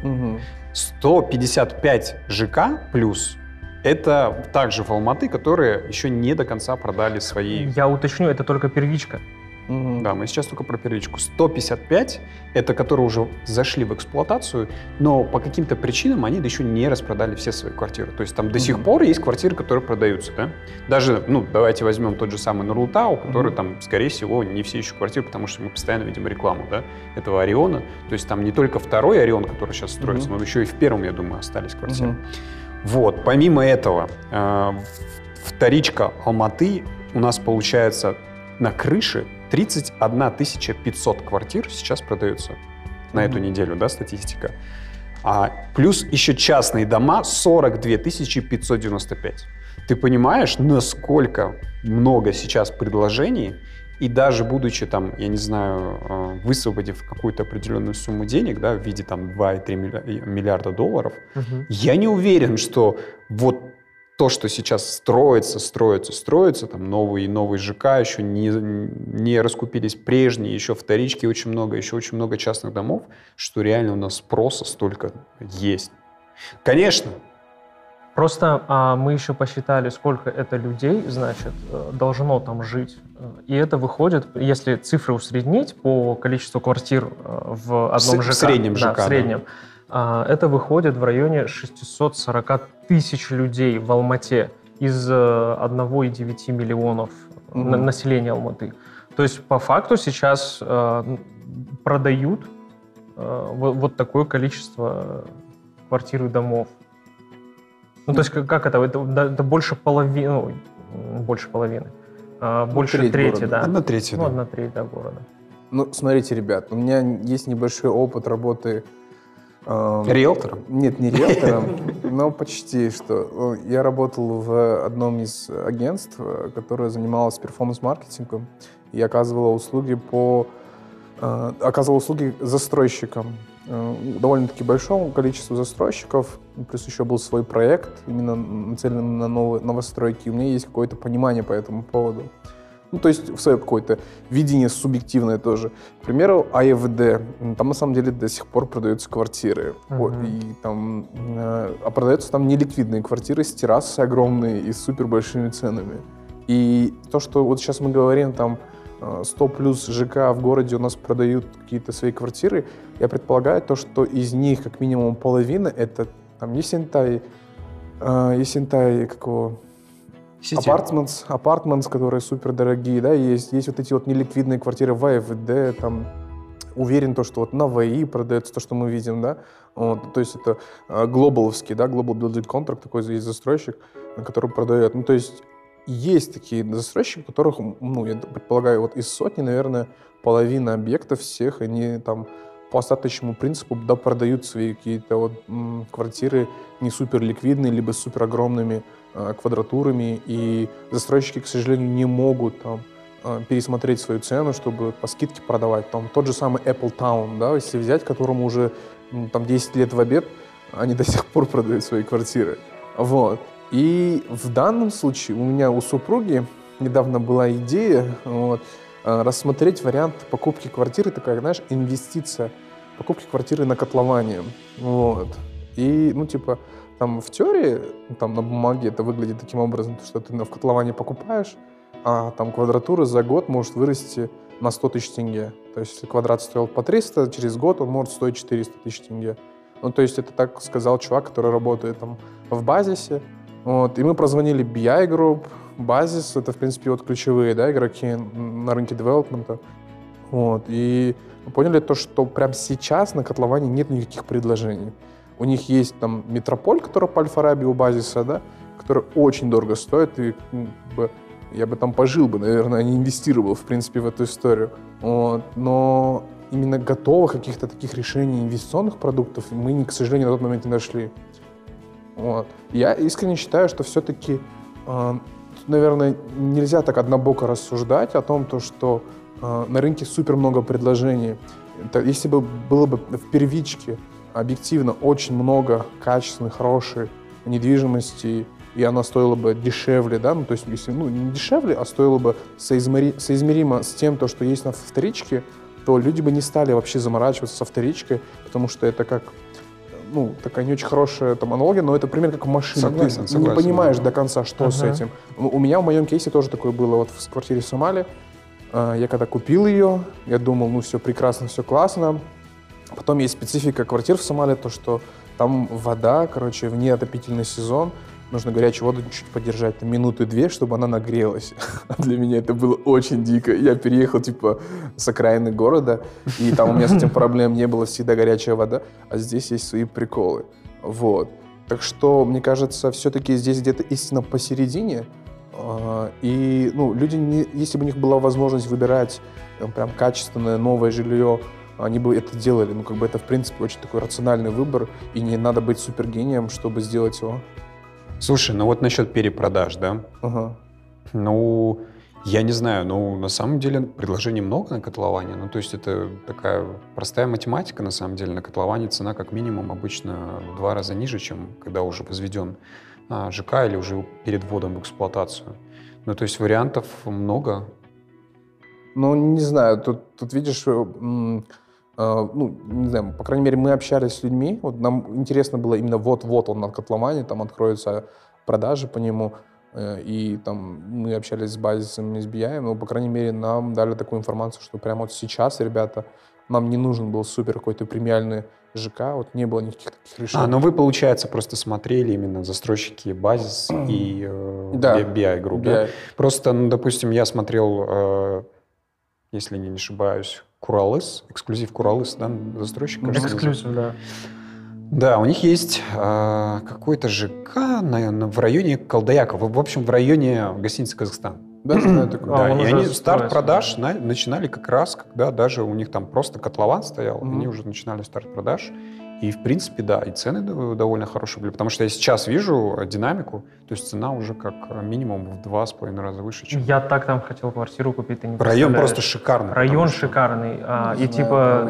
Мгм. 155 ЖК плюс это также в Алматы, которые еще не до конца продали свои... Я уточню, это только первичка. Да, мы сейчас только про первичку. 155 это которые уже зашли в эксплуатацию, но по каким-то причинам они еще не распродали все свои квартиры. То есть там до сих пор есть квартиры, которые продаются, да? Даже, ну, давайте возьмем тот же самый Нурлтау, который там, скорее всего, не все еще квартиры, потому что мы постоянно видим рекламу, да, этого Ориона. То есть там не только второй Орион, который сейчас строится, Мгм. но еще и в первом, я думаю, остались квартиры. Вот, помимо этого, э, вторичка Алматы у нас получается на крыше 31 500 квартир сейчас продается на эту неделю, да, статистика. А плюс еще частные дома 42 595. Ты понимаешь, насколько много сейчас предложений, и даже будучи там, я не знаю, э, высвободив какую-то определенную сумму денег, да, в виде там 2,3 милля- миллиарда долларов, я не уверен, что вот то, что сейчас строится, строится, строится, там новый и новый ЖК, еще не, не раскупились прежние, еще вторички очень много, еще очень много частных домов, что реально у нас спроса столько есть. Конечно, Просто а, мы еще посчитали, сколько это людей, значит, э, должно там жить. Э, И это выходит, если цифры усреднить по количеству квартир э, в одном В ЖК. с- в среднем да, ЖК, в да. среднем. а, Это выходит в районе 640 тысяч людей в Алмате из э, 1,9 миллионов Мгм. на- населения Алматы. То есть по факту сейчас э, продают э, вот, такое количество квартир и домов. Ну, то есть как, это? Это, это больше половины, ну, больше половины. А, больше треть трети, города. да. одна третья. Ну, да. одна треть, да, города. Ну, смотрите, ребят, у меня есть небольшой опыт работы... эм, Риэлтором? Нет, не риэлтором, но почти что. Э, Я работал в одном из агентств, которое занималось перформанс-маркетингом и оказывало услуги по э, оказывал услуги застройщикам. Э, Довольно-таки большому количеству застройщиков. Плюс еще был свой проект, именно нацеленный на новые, новостройки. У меня есть какое-то понимание по этому поводу. Ну, то есть свое какое-то видение субъективное тоже. К примеру. М, Там на самом деле до сих пор продаются квартиры. Мгм. и там, э, а продаются там неликвидные квартиры с террасой огромные и с супер большими ценами. И то, что вот сейчас мы говорим, там э, 100 плюс ЖК в городе у нас продают какие-то свои квартиры, я предполагаю то, что из них как минимум половина это там Есентай, э, Есентай, как Апартментс, апартментс, которые супер дорогие, да, есть, есть вот эти вот неликвидные квартиры в АФД, там, уверен то, что вот на ВИ продается то, что мы видим, да, вот, то есть это э, глобаловский, да, Global Building Contract, такой есть застройщик, э, который продает, ну, то есть есть такие застройщики, которых, ну, я предполагаю, вот из сотни, наверное, половина объектов всех, они там по остаточному принципу, да, продают свои какие-то вот квартиры не супер ликвидные, либо супер огромными э, квадратурами, и застройщики, к сожалению, не могут там э, пересмотреть свою цену, чтобы по скидке продавать. Там тот же самый Apple Town, да, если взять, которому уже ну, там 10 лет в обед, они до сих пор продают свои квартиры. Вот. И в данном случае у меня у супруги недавно была идея вот, рассмотреть вариант покупки квартиры, такая, знаешь, инвестиция, покупки квартиры на котловане. Вот. И, ну, типа, там в теории, ну, там на бумаге это выглядит таким образом, что ты в котловане покупаешь, а там квадратура за год может вырасти на 100 тысяч тенге. То есть если квадрат стоил по 300, через год он может стоить 400 тысяч тенге. Ну, то есть это так сказал чувак, который работает там в базисе. Вот. И мы прозвонили BI Group, базис, это, в принципе, вот ключевые да, игроки на рынке девелопмента. Вот. И поняли то, что прямо сейчас на котловане нет никаких предложений. У них есть там Метрополь, который по Альфараби у базиса, да, который очень дорого стоит, и бы, я бы там пожил бы, наверное, а не инвестировал, в принципе, в эту историю. Вот. Но именно готовых каких-то таких решений инвестиционных продуктов мы, к сожалению, на тот момент не нашли. Вот. Я искренне считаю, что все-таки э, наверное, нельзя так однобоко рассуждать о том, то, что э, на рынке супер много предложений. Это, если бы было бы в первичке объективно очень много качественной, хорошей недвижимости, и она стоила бы дешевле, да, ну, то есть, если, ну, не дешевле, а стоила бы соизмери, соизмеримо с тем, то, что есть на вторичке, то люди бы не стали вообще заморачиваться со вторичкой, потому что это как ну, такая не очень хорошая там аналогия, но это пример как машина. Согласен, Ты согласен, не понимаешь да. до конца, что с Ага. этим. Ну, У меня в моем кейсе тоже такое было вот в квартире в Сомали. А, Я когда купил ее, я думал, ну все прекрасно, все классно. Потом есть специфика квартир в Сомали, то что там вода, короче, вне отопительный сезон, нужно горячую воду чуть подержать на минуты-две, чтобы она нагрелась. Для меня это было очень дико. Я переехал, типа, с окраины города, и там у меня с этим проблем не было, всегда горячая вода, а здесь есть свои приколы. Вот. Так что, мне кажется, все-таки здесь где-то истина посередине. А, И, ну, люди, не- если бы у них была возможность выбирать э, прям качественное новое жилье, они бы это делали. Ну, как бы это, в принципе, очень такой рациональный выбор, и не надо быть супергением, чтобы сделать его. Слушай, ну вот насчет перепродаж, да? Ага. Ну, я не знаю, ну, на самом деле предложений много на котловане. Ну, то есть это такая простая математика, на самом деле. На котловане цена как минимум обычно в два раза ниже, чем когда уже возведен а, ЖК или уже перед вводом в эксплуатацию. Ну, то есть вариантов много. Ну, не знаю, тут, тут видишь, э, ну, не знаю, по крайней мере, мы общались с людьми, вот нам интересно было именно вот-вот он на котловане, там откроются продажи по нему, э, и там мы общались с базисом SBI, но, по крайней мере, нам дали такую информацию, что прямо вот сейчас, ребята, нам не нужен был супер какой-то премиальный ЖК, вот не было никаких таких решений. А, ну вы, получается, просто смотрели именно застройщики базис и э, Да. BI групп, да? Просто, ну, допустим, я смотрел, э, если не ошибаюсь, Куралыс, эксклюзив Куралыс, да, застройщик? кажется, Эксклюзив, да. Да, у них есть э, какой-то ЖК на- на- в районе Колдаяка, в, общем, в районе гостиницы «Казахстан». Да, знаю такое. А, да, и они старт продаж на- начинали как раз, когда даже у них там просто котлован стоял, Мгм. они уже начинали старт продаж. И, в принципе, да, и цены довольно хорошие были, потому что я сейчас вижу э, динамику, то есть цена уже как э, минимум в два с половиной раза выше, чем... Я так там хотел квартиру купить, ты не Район просто шикарный. Район что- шикарный. а, и типа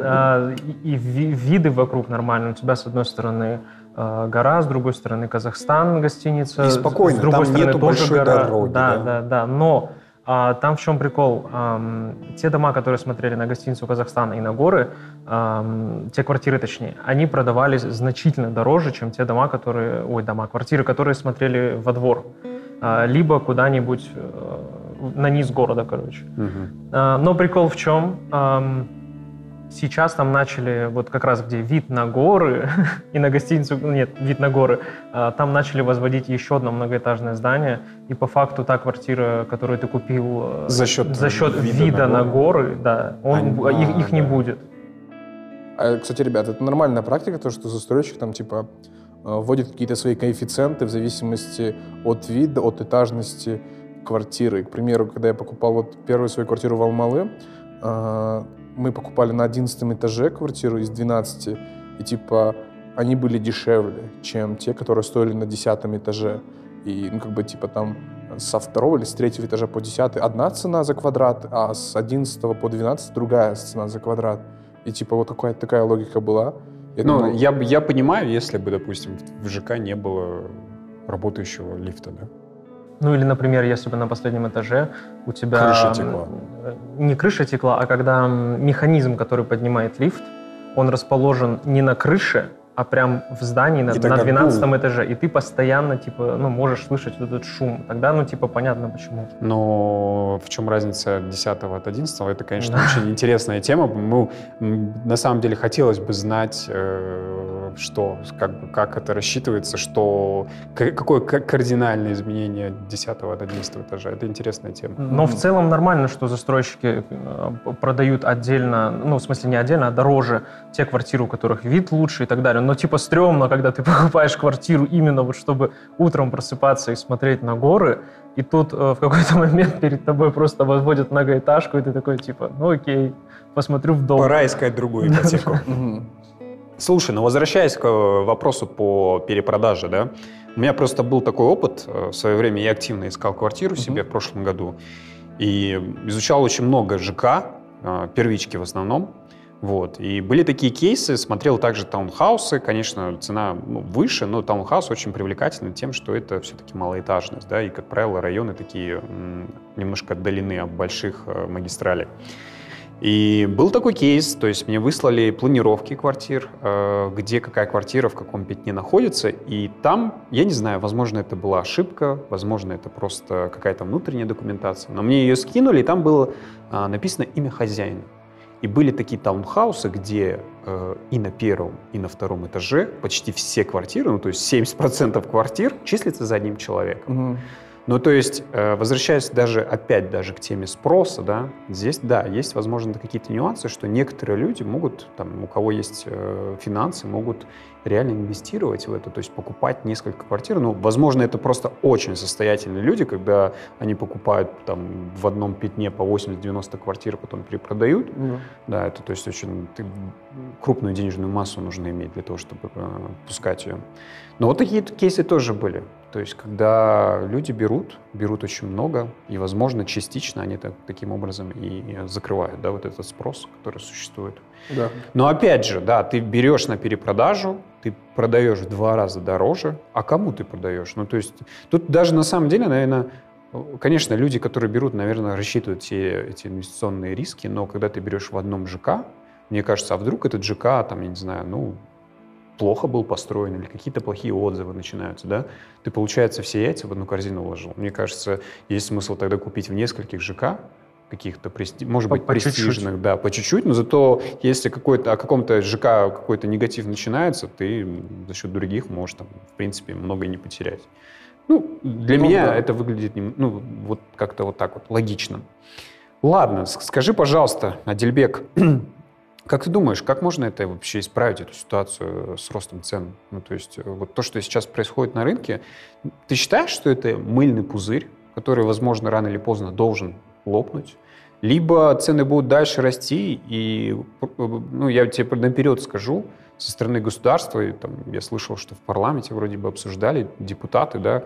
а, и, и ви- виды вокруг нормальные. У тебя с одной стороны а, гора, с другой стороны Казахстан гостиница. И спокойно, с другой там стороны нету большой гора. дороги, да. да, да. Но а, там в чем прикол? Ам, те дома, которые смотрели на гостиницу Казахстана и на горы, ам, те квартиры, точнее, они продавались значительно дороже, чем те дома, которые, ой, дома, квартиры, которые смотрели во двор, А, либо куда-нибудь э, на низ города, короче. Мгм. А, Но прикол в чем? Сейчас там начали, вот как раз где вид на горы и на гостиницу, ну, нет, вид на горы, а, там начали возводить еще одно многоэтажное здание, и по факту та квартира, которую ты купил э, За счет за счет вида вида, на на горы, да, он, Они- их, их не а, да. будет. А, кстати, ребят, это нормальная практика, то, что застройщик там, типа, э, вводит какие-то свои коэффициенты в зависимости от вида, от этажности квартиры. К примеру, когда я покупал вот первую свою квартиру в Алмалы, мы покупали на 11 этаже квартиру из 12, и, типа, они были дешевле, чем те, которые стоили на 10 этаже. И, ну, как бы, типа, там со второго или с третьего этажа по десятый одна цена за квадрат, а с 11 по 12 другая цена за квадрат. И типа вот какая-то такая логика была. Я Ну, думал, я, я понимаю, если бы, допустим, в в ЖК не было работающего лифта, да? Ну или, например, если бы на последнем этаже у тебя... Крыша текла. э, Не крыша текла, а когда механизм, который поднимает лифт, он расположен не на крыше, а прям в здании на, на тогда 12 гул. этаже. И ты постоянно, типа, ну, можешь слышать вот этот шум. Тогда, ну, типа, понятно почему. Но в чем разница 10 от 11? Это, конечно, Да. очень интересная тема. Мы, м, на самом деле хотелось бы знать, э, что, как, как это рассчитывается, что, какое кардинальное изменение 10 от 11 этажа. Это интересная тема. Но в целом нормально, что застройщики э, продают отдельно, ну, в смысле не отдельно, а дороже те квартиры, у которых вид лучше и так далее. Но типа стрёмно, когда ты покупаешь квартиру именно вот чтобы утром просыпаться и смотреть на горы, и тут э, в какой-то момент перед тобой просто возводят многоэтажку, и ты такой типа, ну окей, посмотрю в дом. Пора искать другую ипотеку. Слушай, ну возвращаясь к э, вопросу по перепродаже, да, У меня просто был такой опыт. Э, в свое время я активно искал квартиру себе в прошлом году. И изучал очень много ЖК, э, первички в основном. Вот. И были такие кейсы, смотрел также таунхаусы, конечно, цена ну, выше, но таунхаус очень привлекательный тем, что это все-таки малоэтажность, да, и, как правило, районы такие немножко отдалены от больших магистралей. И был такой кейс, то есть мне выслали планировки квартир, э, где какая квартира в каком пятне находится, и там, я не знаю, возможно, это была ошибка, возможно, это просто какая-то внутренняя документация, но мне ее скинули, и там было э, написано имя хозяина. И были такие таунхаусы, где э, и на первом, и на втором этаже почти все квартиры, ну то есть 70% квартир числятся за одним человеком. Угу. Ну, то есть, э, возвращаясь даже опять даже к теме спроса, да, здесь, да, есть, возможно, какие-то нюансы, что некоторые люди могут, там, у кого есть э, финансы, могут реально инвестировать в это, то есть покупать несколько квартир. Ну, возможно, это просто очень состоятельные люди, когда они покупают там в одном пятне по 80-90 квартир, потом перепродают. Ну, Да, это то есть очень ты, крупную денежную массу нужно иметь для того, чтобы э, пускать ее. Но вот такие кейсы тоже были. То есть, когда люди берут, берут очень много, и, возможно, частично они так, таким образом и закрывают, да, вот этот спрос, который существует. да. Но опять же, да, ты берешь на перепродажу, ты продаешь в два раза дороже, а кому ты продаешь? Ну, то есть, тут даже на самом деле, наверное, конечно, люди, которые берут, наверное, рассчитывают все эти инвестиционные риски, но когда ты берешь в одном ЖК, мне кажется, а вдруг этот ЖК, там, я не знаю, ну, плохо был построен или какие-то плохие отзывы начинаются, да, ты, получается, все яйца в одну корзину вложил. Мне кажется, есть смысл тогда купить в нескольких ЖК, каких-то, может По- быть, по чуть-чуть. престижных, да, по чуть-чуть, но зато если какой-то, о каком-то ЖК какой-то негатив начинается, ты за счет других можешь, там, в принципе, много не потерять. Ну, для Ну меня да. это выглядит, ну, вот как-то вот так вот, логично. Ладно, скажи, пожалуйста, Адельбек, как ты думаешь, как можно это вообще исправить, эту ситуацию с ростом цен? Ну, то есть э, вот то, что сейчас происходит на рынке, ты считаешь, что это мыльный пузырь, который, возможно, рано или поздно должен лопнуть? Либо цены будут дальше расти, и, э, ну, я тебе наперед скажу, со стороны государства, и, там, я слышал, что в парламенте вроде бы обсуждали, депутаты, да,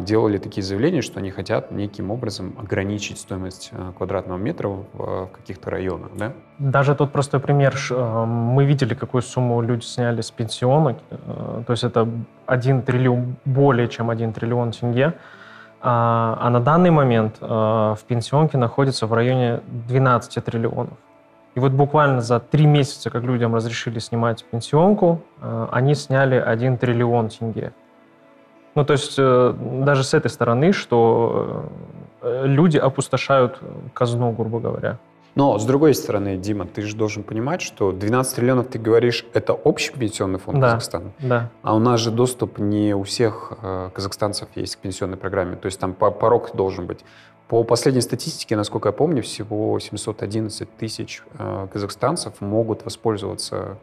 делали такие заявления, что они хотят неким образом ограничить стоимость э, квадратного метра в, каких-то районах, да? Даже тот простой пример. э, Мы видели, какую сумму люди сняли с пенсионок. э, То есть это 1 триллион, более чем 1 триллион тенге. А а на данный момент в пенсионке находится в районе 12 триллионов. И вот буквально за три месяца, как людям разрешили снимать пенсионку, они сняли 1 триллион тенге. Ну, то есть э, даже с этой стороны, что э, люди опустошают казну, грубо говоря. Но, с другой стороны, Дима, ты же должен понимать, что 12 триллионов, ты говоришь, это общий пенсионный фонд Да. Казахстана. Да. А у нас же доступ не у всех э, казахстанцев есть к пенсионной программе. То есть там по- порог должен быть. По последней статистике, насколько я помню, всего 711 тысяч э, казахстанцев могут воспользоваться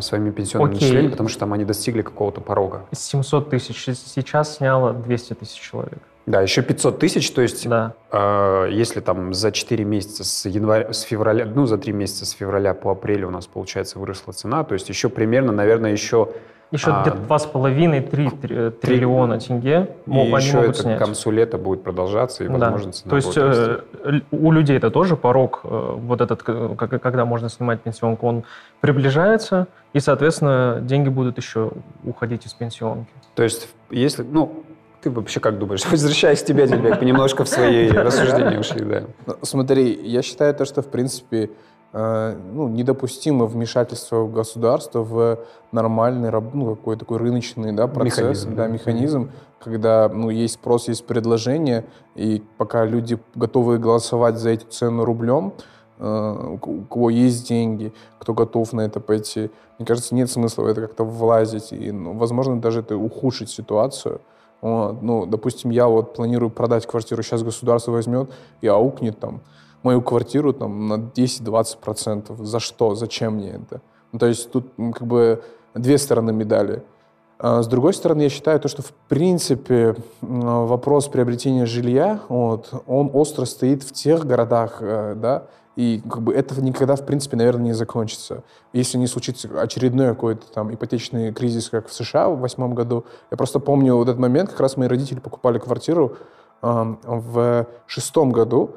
своими пенсионными Окей. начислениями, потому что там они достигли какого-то порога. 700 тысяч. Сейчас сняло 200 тысяч человек. Да, еще 500 тысяч, то есть Да. э, если там за 4 месяца с января, с февраля, ну за 3 месяца с февраля по апрель у нас, получается, выросла цена, то есть еще примерно, наверное, еще Еще А, где-то 2,5-3 триллиона тенге И мо- они еще могут это снять. к концу лета будет продолжаться, и, Да. возможно, цена То есть будет расти. э, у людей это тоже порог, э, вот этот, когда можно снимать пенсионку, он приближается, и, соответственно, деньги будут еще уходить из пенсионки. То есть, если, ну, ты вообще как думаешь? Возвращаясь к тебе, Дельбек, немножко в свои рассуждения ушли, да. Ну, Смотри, я считаю то, что, в принципе, э, ну, недопустимо вмешательство государства в нормальный, ну, какой такой рыночный да, процесс, Механизм, да, да. механизм, когда ну, есть спрос, есть предложение, и пока люди готовы голосовать за эту цену рублем, э, у кого есть деньги, кто готов на это пойти, мне кажется, нет смысла в это как-то влазить, и, ну, возможно, даже это ухудшить ситуацию. Вот. Ну, допустим, я вот планирую продать квартиру, сейчас государство возьмет и аукнет там мою квартиру там на 10-20%. За что? Зачем мне это? Ну, то есть тут как бы две стороны медали. А с другой стороны, я считаю, то, что в принципе вопрос приобретения жилья, вот, он остро стоит в тех городах, э, да, И как бы этого никогда, в принципе, наверное, не закончится. Если не случится очередной какой-то там ипотечный кризис, как в США в восьмом году. Я просто помню вот этот момент, как раз мои родители покупали квартиру э, в шестом году,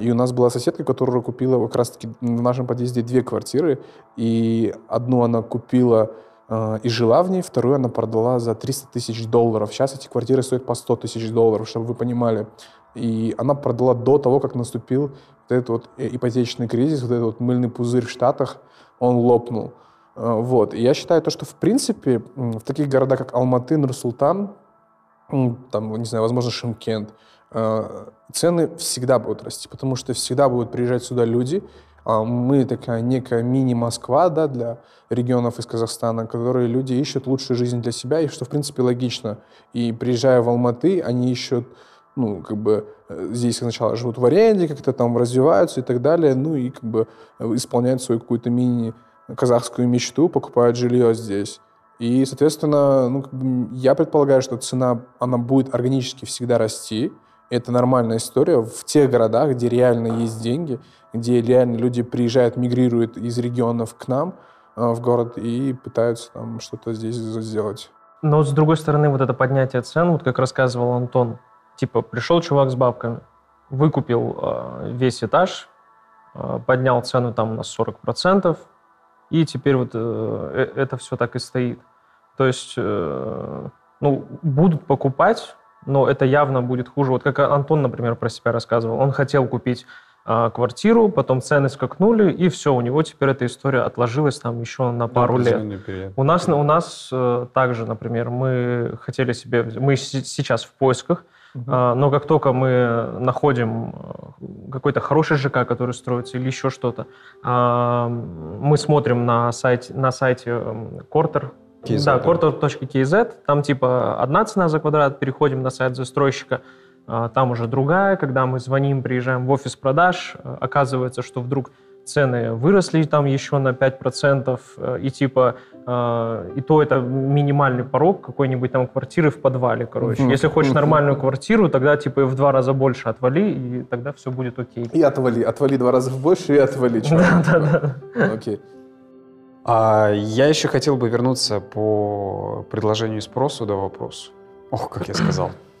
и у нас была соседка, которая купила как раз-таки в нашем подъезде две квартиры, и одну она купила э, и жила в ней, вторую она продала за 300 тысяч долларов. Сейчас эти квартиры стоят по 100 тысяч долларов, чтобы вы понимали. И она продала до того, как наступил вот этот вот э, ипотечный кризис, вот этот вот мыльный пузырь в Штатах, он лопнул. Э, вот. И я считаю то, что в принципе в таких городах, как Алматы, Нур-Султан, там, не знаю, возможно, Шимкент, цены всегда будут расти, потому что всегда будут приезжать сюда люди. А мы такая некая мини-Москва да, для регионов из Казахстана, которые люди ищут лучшую жизнь для себя, и что, в принципе, логично. И приезжая в Алматы, они ищут ну, как бы э, здесь сначала живут в аренде, как-то там развиваются и так далее, ну и как бы э, исполняют свою какую-то мини-казахскую мечту, покупают жилье здесь. И, соответственно, ну, как бы я предполагаю, что цена, она будет органически всегда расти. Это нормальная история в тех городах, где реально есть деньги, где реально люди приезжают, мигрируют из регионов к нам э, в город и пытаются там что-то здесь сделать. Но, с другой стороны, вот это поднятие цен, вот как рассказывал Антон, Типа пришел чувак с бабками, выкупил э, весь этаж, э, поднял цену там на 40%, и теперь вот э, э, это все так и стоит. То есть, э, ну, будут покупать, но это явно будет хуже. Вот как Антон, например, про себя рассказывал. Он хотел купить э, квартиру, потом цены скакнули, и все, у него теперь эта история отложилась там еще на пару да, лет. Период. У нас, у нас э, также, например, мы хотели себе... Мы сейчас в поисках Uh-huh. Но как только мы находим э, какой-то хороший ЖК, который строится, или еще что-то, а, мы смотрим на сайте, на сайте Quarter, KZ, да, quarter.kz, там типа одна цена за квадрат, переходим на сайт застройщика, а, там уже другая, когда мы звоним, приезжаем в офис продаж, э, оказывается, что вдруг цены выросли там еще на 5%, э, и типа э, и то это минимальный порог какой-нибудь там квартиры в подвале, короче. Если хочешь нормальную квартиру, тогда типа и в два раза больше отвали, и тогда все будет окей. И отвали, отвали два раза больше и отвали. Да, да, да. А я еще хотел бы вернуться по предложению спросу до вопроса. Ох, как я сказал.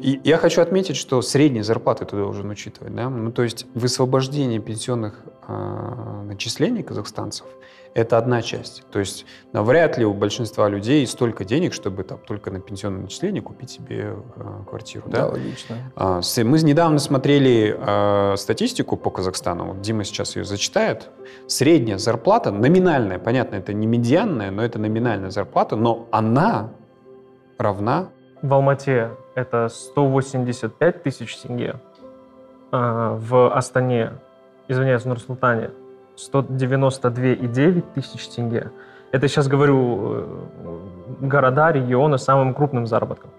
И я хочу отметить, что средние зарплаты ты должен учитывать. Да? Ну, то есть высвобождение пенсионных э, начислений казахстанцев – это одна часть. То есть навряд ли у большинства людей столько денег, чтобы там, только на пенсионное начисление купить себе э, квартиру. Да, да логично. А, мы недавно смотрели э, статистику по Казахстану. Вот Дима сейчас ее зачитает. Средняя зарплата, номинальная, понятно, это не медианная, но это номинальная зарплата, но она равна в Алмате это 185 тысяч тенге, а в Астане, извиняюсь, в Нур-Султане 192,9 тысяч тенге. Это сейчас говорю э, города, регионы с самым крупным заработком.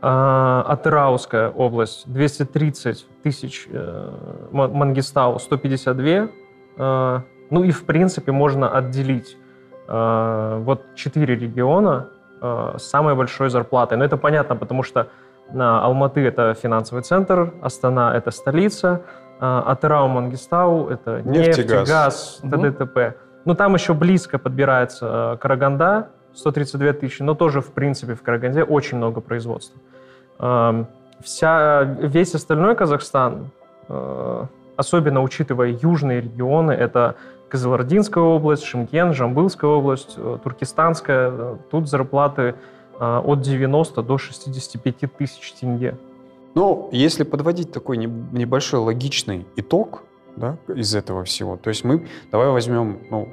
А, Атырауская область 230 тысяч, э, Мангистау 152. А, ну и в принципе можно отделить вот четыре региона э, самой большой зарплатой. Но это понятно, потому что Алматы это финансовый центр, Астана это столица, Атырау, Мангистау это нефть, нефть газ, ТДТП. Угу. Ну там еще близко подбирается э, Караганда, 132 тысячи, но тоже, в принципе, в Караганде очень много производства. Э, вся, весь остальной Казахстан, э, особенно учитывая южные регионы, это Кызылординская область, Шимкент, Жамбылская область, э, Туркестанская. Тут зарплаты от 90 до 65 тысяч тенге. Ну, если подводить такой небольшой логичный итог да, из этого всего, то есть мы, давай возьмем ну,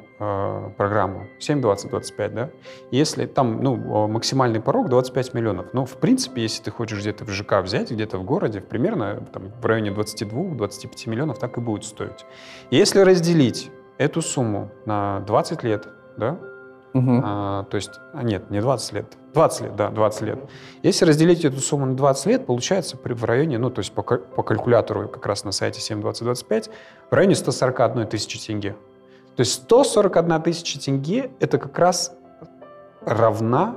программу 7, 20, 25, да, если там ну, максимальный порог 25 миллионов, ну, в принципе, если ты хочешь где-то в ЖК взять, где-то в городе, примерно там, в районе 22-25 миллионов так и будет стоить. Если разделить эту сумму на 20 лет, да, Угу. А, то есть, а нет, не 20 лет, 20 лет, да, 20 лет. Если разделить эту сумму на 20 лет, получается в районе, ну, то есть по, по калькулятору как раз на сайте 72025, в районе 141 тысячи тенге. То есть 141 тысяча тенге – это как раз равна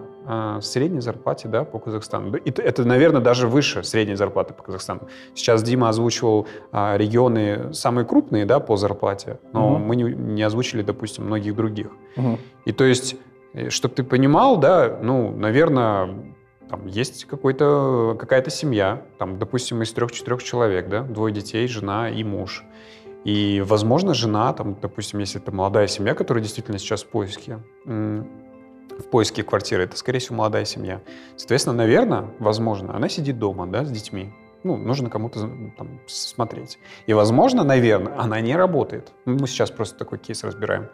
средней зарплате да, по Казахстану. И это, наверное, даже выше средней зарплаты по Казахстану. Сейчас Дима озвучивал э, регионы самые крупные да, по зарплате, но угу. мы не, не озвучили, допустим, многих других. Угу. И то есть, э, чтобы ты понимал, да, ну, наверное, там есть какой-то, какая-то семья, там, допустим, из трех-четырех человек, да, двое детей, жена и муж. И, возможно, жена, там, допустим, если это молодая семья, которая действительно сейчас в поиске, в поиске квартиры, это, скорее всего, молодая семья. Соответственно, наверное, возможно, она сидит дома, да, с детьми. Ну, нужно кому-то там, смотреть. И, возможно, наверное, она не работает. Мы сейчас просто такой кейс разбираем.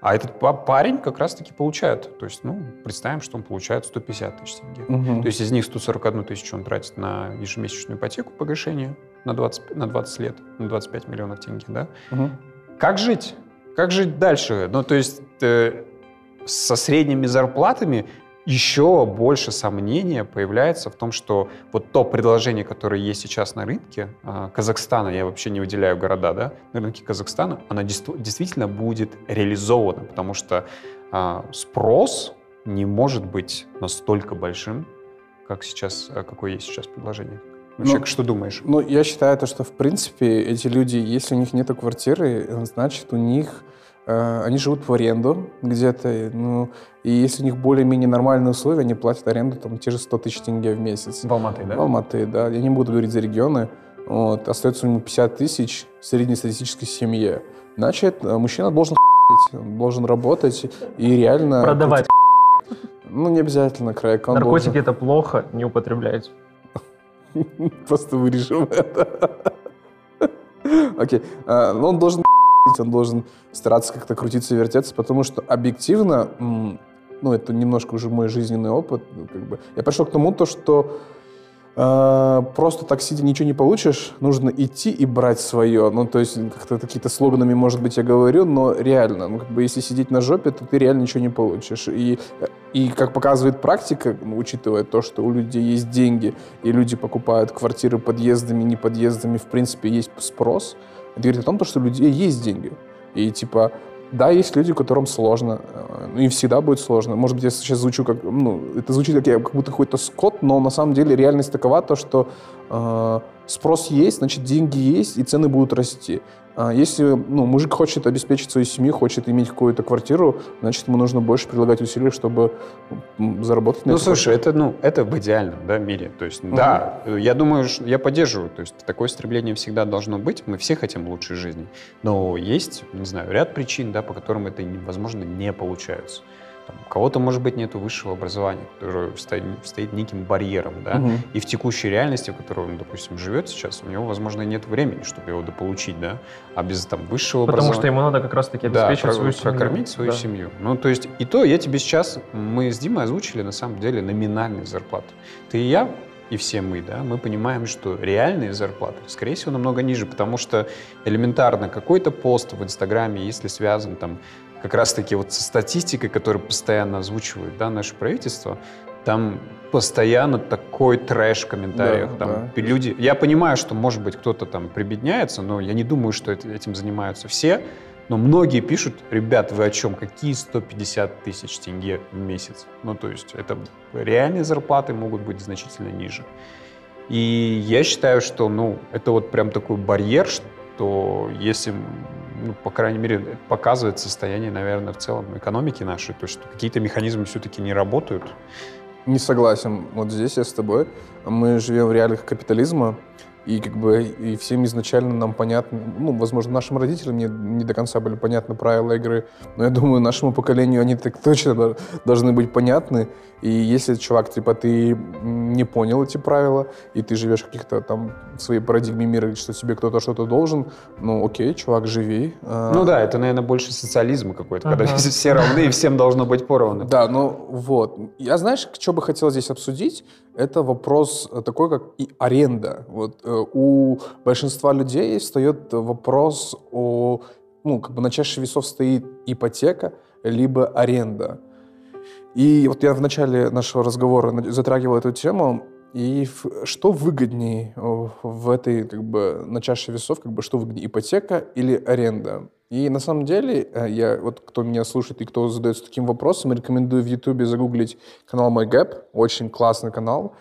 А этот парень как раз-таки получает. То есть, ну, представим, что он получает 150 тысяч тенге. Угу. То есть из них 141 тысячу он тратит на ежемесячную ипотеку погашение на 20, на 20 лет, на 25 миллионов тенге, да? Угу. Как жить? Как жить дальше? Ну, то есть э, со средними зарплатами еще больше сомнения появляется в том, что вот то предложение, которое есть сейчас на рынке э, Казахстана, я вообще не выделяю города, да, на рынке Казахстана, она действительно будет реализована, потому что э, спрос не может быть настолько большим, как сейчас, э, какое есть сейчас предложение. Вообще, ну, что думаешь? Ну, я считаю, то, что, в принципе, эти люди, если у них нет квартиры, значит, у них они живут в аренду где-то, ну, и если у них более-менее нормальные условия, они платят аренду там те же 100 тысяч тенге в месяц. В Алматы, да? В Алматы, да. Я не буду говорить за регионы. Вот. Остается у него 50 тысяч в среднестатистической семье. Значит, э, мужчина должен он должен работать и реально... Продавать. Ну, не обязательно крэк. Наркотики должен... это плохо, не употребляйте. Просто вырежем это. Окей. А, ну, он должен он должен стараться как-то крутиться и вертеться, потому что объективно, ну, это немножко уже мой жизненный опыт, ну, как бы, я пришел к тому, то, что э, просто так сидя ничего не получишь, нужно идти и брать свое. Ну, то есть, как-то какие-то слоганами, может быть, я говорю, но реально, ну, как бы, если сидеть на жопе, то ты реально ничего не получишь. И, и как показывает практика, ну, учитывая то, что у людей есть деньги, и люди покупают квартиры подъездами, не подъездами, в принципе, есть спрос – это говорит о том, что у людей есть деньги. И типа, да, есть люди, которым сложно, э, ну, им всегда будет сложно. Может быть, я сейчас звучу как, ну, это звучит как, я, как будто какой-то скот, но на самом деле реальность такова, то, что э, спрос есть, значит, деньги есть, и цены будут расти. А если ну, мужик хочет обеспечить свою семью, хочет иметь какую-то квартиру, значит, ему нужно больше прилагать усилий, чтобы заработать на Ну, слушай, это, ну, это в идеальном да, мире. То есть, угу. да, я думаю, я поддерживаю. То есть, такое стремление всегда должно быть. Мы все хотим лучшей жизни. Но есть, не знаю, ряд причин, да, по которым это, возможно, не получается. Там, у кого-то, может быть, нет высшего образования, которое стоит, стоит неким барьером, да, угу. и в текущей реальности, в которой он, допустим, живет сейчас, у него, возможно, нет времени, чтобы его дополучить, да, а без там высшего Потому образования... что ему надо как раз-таки обеспечить да, свою семью. прокормить свою да. семью. Ну, то есть, и то я тебе сейчас, мы с Димой озвучили, на самом деле, номинальные зарплаты. Ты и я и все мы, да, мы понимаем, что реальные зарплаты, скорее всего, намного ниже, потому что элементарно какой-то пост в Инстаграме, если связан там как раз-таки вот со статистикой, которую постоянно озвучивает да, наше правительство, там постоянно такой трэш в комментариях. Да, там да. люди, я понимаю, что, может быть, кто-то там прибедняется, но я не думаю, что этим занимаются все. Но многие пишут, ребят, вы о чем? Какие 150 тысяч тенге в месяц? Ну, то есть это реальные зарплаты могут быть значительно ниже. И я считаю, что, ну, это вот прям такой барьер, что если ну, по крайней мере, показывает состояние, наверное, в целом экономики нашей, то, что какие-то механизмы все-таки не работают. Не согласен. Вот здесь я с тобой. Мы живем в реалиях капитализма, и как бы и всем изначально нам понятно, ну, возможно, нашим родителям не, не до конца были понятны правила игры, но я думаю, нашему поколению они так точно должны быть понятны. И если, чувак, типа, ты не понял эти правила, и ты живешь в каких-то там в своей парадигме мира, что тебе кто-то что-то должен, ну, окей, чувак, живи. А. Ну да, это, наверное, больше социализм какой-то, ага. когда все равны и всем должно быть поровну. Да, ну вот. Я, знаешь, что бы хотел здесь обсудить? Это вопрос такой, как и аренда. Вот э, у большинства людей встает вопрос о, ну, как бы на чаше весов стоит ипотека, либо аренда. И вот я в начале нашего разговора затрагивал эту тему, и что выгоднее в этой, как бы, на чаше весов, как бы, что выгоднее, ипотека или аренда? И на самом деле, э, я, вот кто меня слушает и кто задается таким вопросом, рекомендую в Ютубе загуглить канал MyGap. Очень классный канал.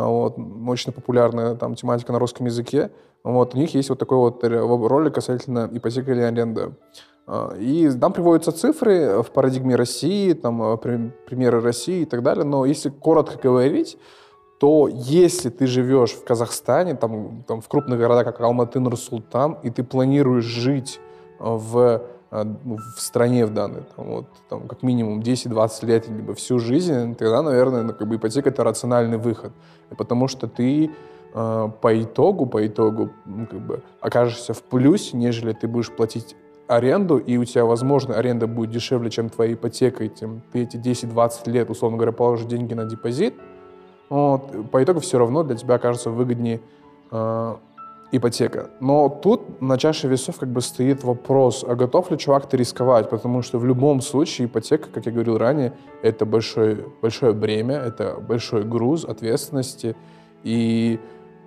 А, вот, очень популярная там тематика на русском языке. Вот, у них есть вот такой вот ролик касательно ипотеки или аренды. А, и там приводятся цифры в парадигме России, там а, примеры России и так далее. Но если коротко говорить, то если ты живешь в Казахстане, там, там в крупных городах, как Алматы, Нур-Султан, и ты планируешь жить в, в стране в данной, там, вот, там, как минимум 10-20 лет, либо всю жизнь, тогда, наверное, ну, как бы ипотека — это рациональный выход. Потому что ты э, по итогу, по итогу ну, как бы окажешься в плюсе, нежели ты будешь платить аренду, и у тебя, возможно, аренда будет дешевле, чем твоя ипотека, и тем ты эти 10-20 лет, условно говоря, положишь деньги на депозит, вот, по итогу все равно для тебя окажется выгоднее э, ипотека. Но тут на чаше весов как бы стоит вопрос, а готов ли чувак-то рисковать? Потому что в любом случае ипотека, как я говорил ранее, это большое, большое бремя, это большой груз ответственности. И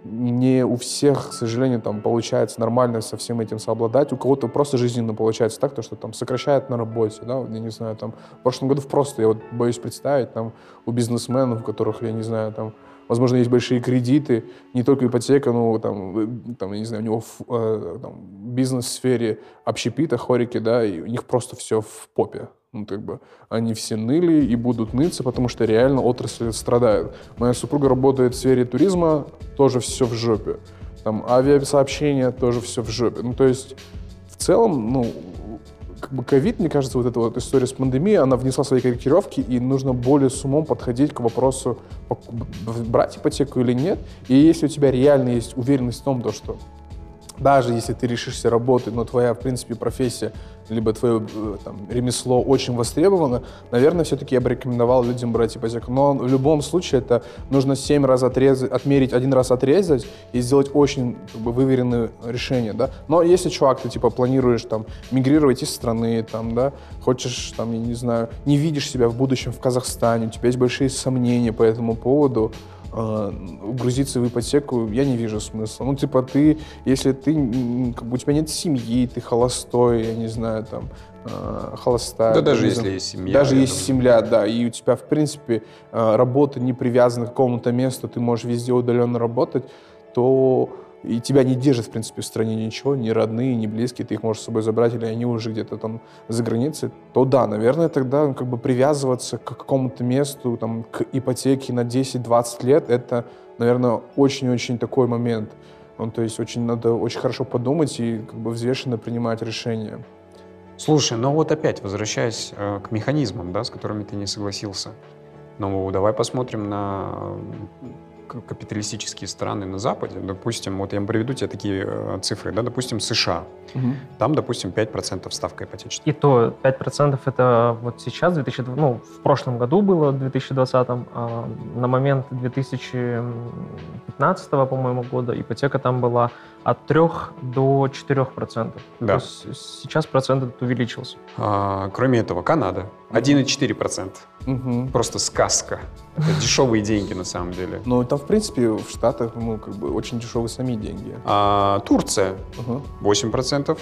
не у всех, к сожалению, там получается нормально со всем этим совладать. У кого-то просто жизненно получается так, то, что там сокращает на работе, да, я не знаю, там в прошлом году просто, я вот боюсь представить, там у бизнесменов, у которых, я не знаю, там Возможно, есть большие кредиты, не только ипотека, но там, там я не знаю, у него в э, там, бизнес-сфере общепита, хорики, да, и у них просто все в попе. Ну, как бы, они все ныли и будут ныться, потому что реально отрасль страдает. Моя супруга работает в сфере туризма, тоже все в жопе. Там авиасообщения тоже все в жопе. Ну, то есть, в целом, ну, ковид, мне кажется, вот эта вот история с пандемией, она внесла свои корректировки, и нужно более с умом подходить к вопросу, брать ипотеку или нет. И если у тебя реально есть уверенность в том, что даже если ты решишься работать, но твоя, в принципе, профессия, либо твое э, там, ремесло очень востребовано, наверное, все-таки я бы рекомендовал людям брать ипотеку. Но в любом случае это нужно 7 раз отрезать, отмерить, один раз отрезать и сделать очень как бы, выверенное решение, да. Но если, чувак, ты, типа, планируешь, там, мигрировать из страны, там, да, хочешь, там, я не знаю, не видишь себя в будущем в Казахстане, у тебя есть большие сомнения по этому поводу, э, угрузиться в ипотеку я не вижу смысла. Ну, типа, ты, если ты, как бы у тебя нет семьи, ты холостой, я не знаю, там, э, холостая. Да, даже если есть семья. Даже есть думаю. семья, да, и у тебя, в принципе, э, работа не привязана к какому-то месту, ты можешь везде удаленно работать, то и тебя не держит, в принципе, в стране ничего, ни родные, ни близкие, ты их можешь с собой забрать, или они уже где-то там за границей, то да, наверное, тогда ну, как бы привязываться к какому-то месту, там, к ипотеке на 10-20 лет, это, наверное, очень-очень такой момент. Ну, то есть очень надо очень хорошо подумать и как бы взвешенно принимать решения. Слушай, ну вот опять, возвращаясь э, к механизмам, да, с которыми ты не согласился, ну давай посмотрим на капиталистические страны на Западе, допустим, вот я приведу тебе такие э, цифры, да, допустим, США, угу. там, допустим, 5% ставка ипотечная. И то 5% это вот сейчас, 2000, ну, в прошлом году было, в 2020, а на момент 2015, по-моему, года ипотека там была от 3 до 4%. Да. То есть сейчас процент этот увеличился. А, кроме этого, Канада 1,4%. Угу. Просто сказка. Это дешевые деньги на самом деле. Ну, там, в принципе, в Штатах, ну, как бы очень дешевые сами деньги. А, Турция угу. 8%.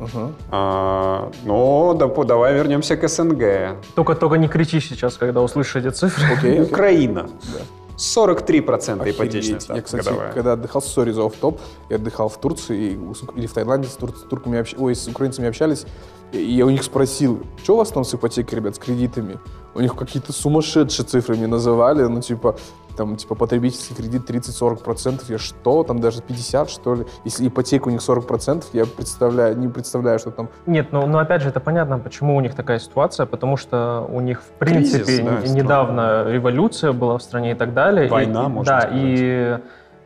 Угу. А, ну, да, давай вернемся к СНГ. Только, только не кричи сейчас, когда услышишь эти цифры. Okay, okay. Украина. Да. 43% Охереть. ипотечная ставка Я, кстати, годовая. когда отдыхал, сори за топ я отдыхал в Турции или в Таиланде с, тур, с турками, ой, с украинцами общались, я у них спросил, что у вас там с ипотекой, ребят, с кредитами? У них какие-то сумасшедшие цифры мне называли, ну, типа, там, типа, потребительский кредит 30-40%, я что, там даже 50, что ли? Если ипотека у них 40%, я представляю, не представляю, что там... Нет, ну, ну опять же, это понятно, почему у них такая ситуация, потому что у них, в принципе, Кризис, да, недавно страна. революция была в стране и так далее. Война, и, можно да, сказать. и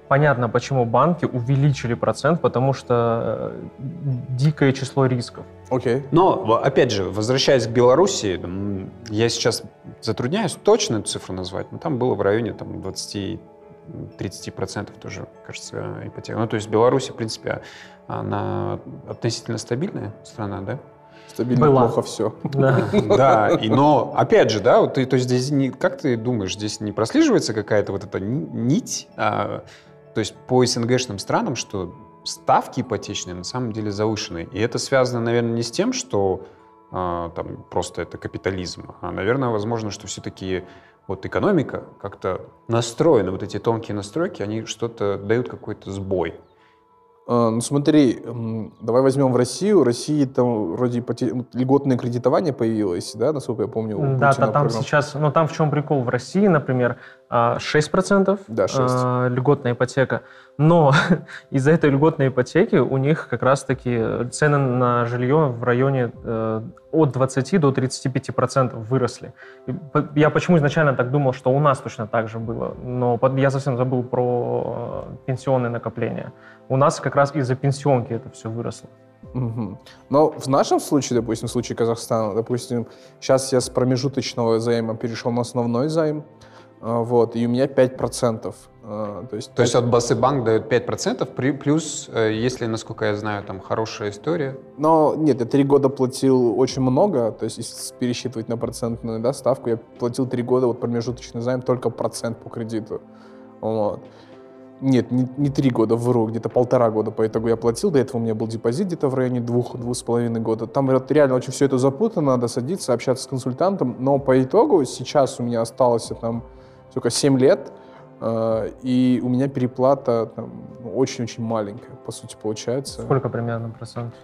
понятно, почему банки увеличили процент, потому что э, дикое число рисков. Okay. Но, опять же, возвращаясь к Беларуси, я сейчас затрудняюсь точно эту цифру назвать, но там было в районе там, 20 30% тоже, кажется, ипотека. Ну, то есть Беларусь, в принципе, она относительно стабильная страна, да? Стабильно Была. плохо все. Да. да, и, но опять же, да, вот ты, то есть здесь не, как ты думаешь, здесь не прослеживается какая-то вот эта нить, а, то есть по СНГшным странам, что ставки ипотечные на самом деле завышены. И это связано, наверное, не с тем, что а, там просто это капитализм, а, наверное, возможно, что все-таки вот экономика как-то настроена, вот эти тонкие настройки, они что-то дают какой-то сбой. А, ну смотри, давай возьмем в Россию. В России там вроде ипоте... льготное кредитование появилось, да, насколько я помню. Да, там программ. сейчас, ну там в чем прикол? В России, например, 6%, да, 6. Э, льготная ипотека. Но из-за этой льготной ипотеки у них как раз-таки цены на жилье в районе э, от 20 до 35% выросли. Я почему изначально так думал, что у нас точно так же было, но я совсем забыл про э, пенсионные накопления. У нас как раз из-за пенсионки это все выросло. Угу. Но в нашем случае, допустим, в случае Казахстана, допустим, сейчас я с промежуточного займа перешел на основной займ, а, вот, и у меня 5%. А, то есть, то есть от Басы банк дает 5%, плюс, э, если, насколько я знаю, там хорошая история. Но нет, я три года платил очень много, то есть если пересчитывать на процентную да, ставку, я платил три года вот промежуточный займ только процент по кредиту. Вот. Нет, не, не три года, вру, где-то полтора года по итогу я платил. До этого у меня был депозит где-то в районе двух, двух с половиной года. Там реально очень все это запутано, надо садиться, общаться с консультантом. Но по итогу сейчас у меня осталось там только 7 лет, э, и у меня переплата ну, очень-очень маленькая, по сути, получается. Сколько примерно процент?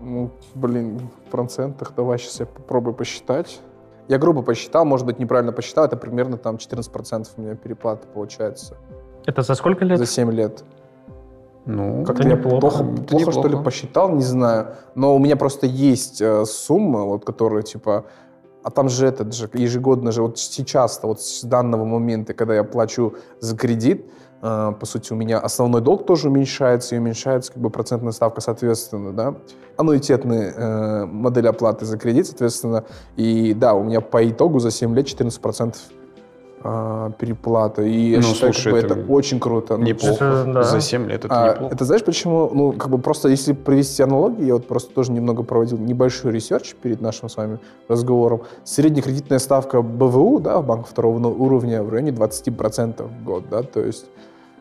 Ну, блин, в процентах, давай сейчас я попробую посчитать. Я грубо посчитал, может быть, неправильно посчитал, это примерно там 14% у меня переплата получается. Это за сколько лет? За 7 лет. Ну, как-то я неплохо. Плохо, это плохо неплохо. что ли, посчитал, не знаю. Но у меня просто есть э, сумма, вот, которая, типа, а там же этот же ежегодно же, вот сейчас-то, вот с данного момента, когда я плачу за кредит, э, по сути, у меня основной долг тоже уменьшается, и уменьшается как бы процентная ставка соответственно, да. Аннуитетные э, модели оплаты за кредит, соответственно, и да, у меня по итогу за 7 лет 14% а, переплата. И я ну, считаю, слушай, как бы, это, очень круто. Ну, неплохо. Это, да. За 7 лет это а, неплохо. Это знаешь почему? Ну, как бы просто, если провести аналогии, я вот просто тоже немного проводил небольшой research перед нашим с вами разговором. Среднекредитная ставка БВУ, да, в банках второго уровня в районе 20% в год, да, то есть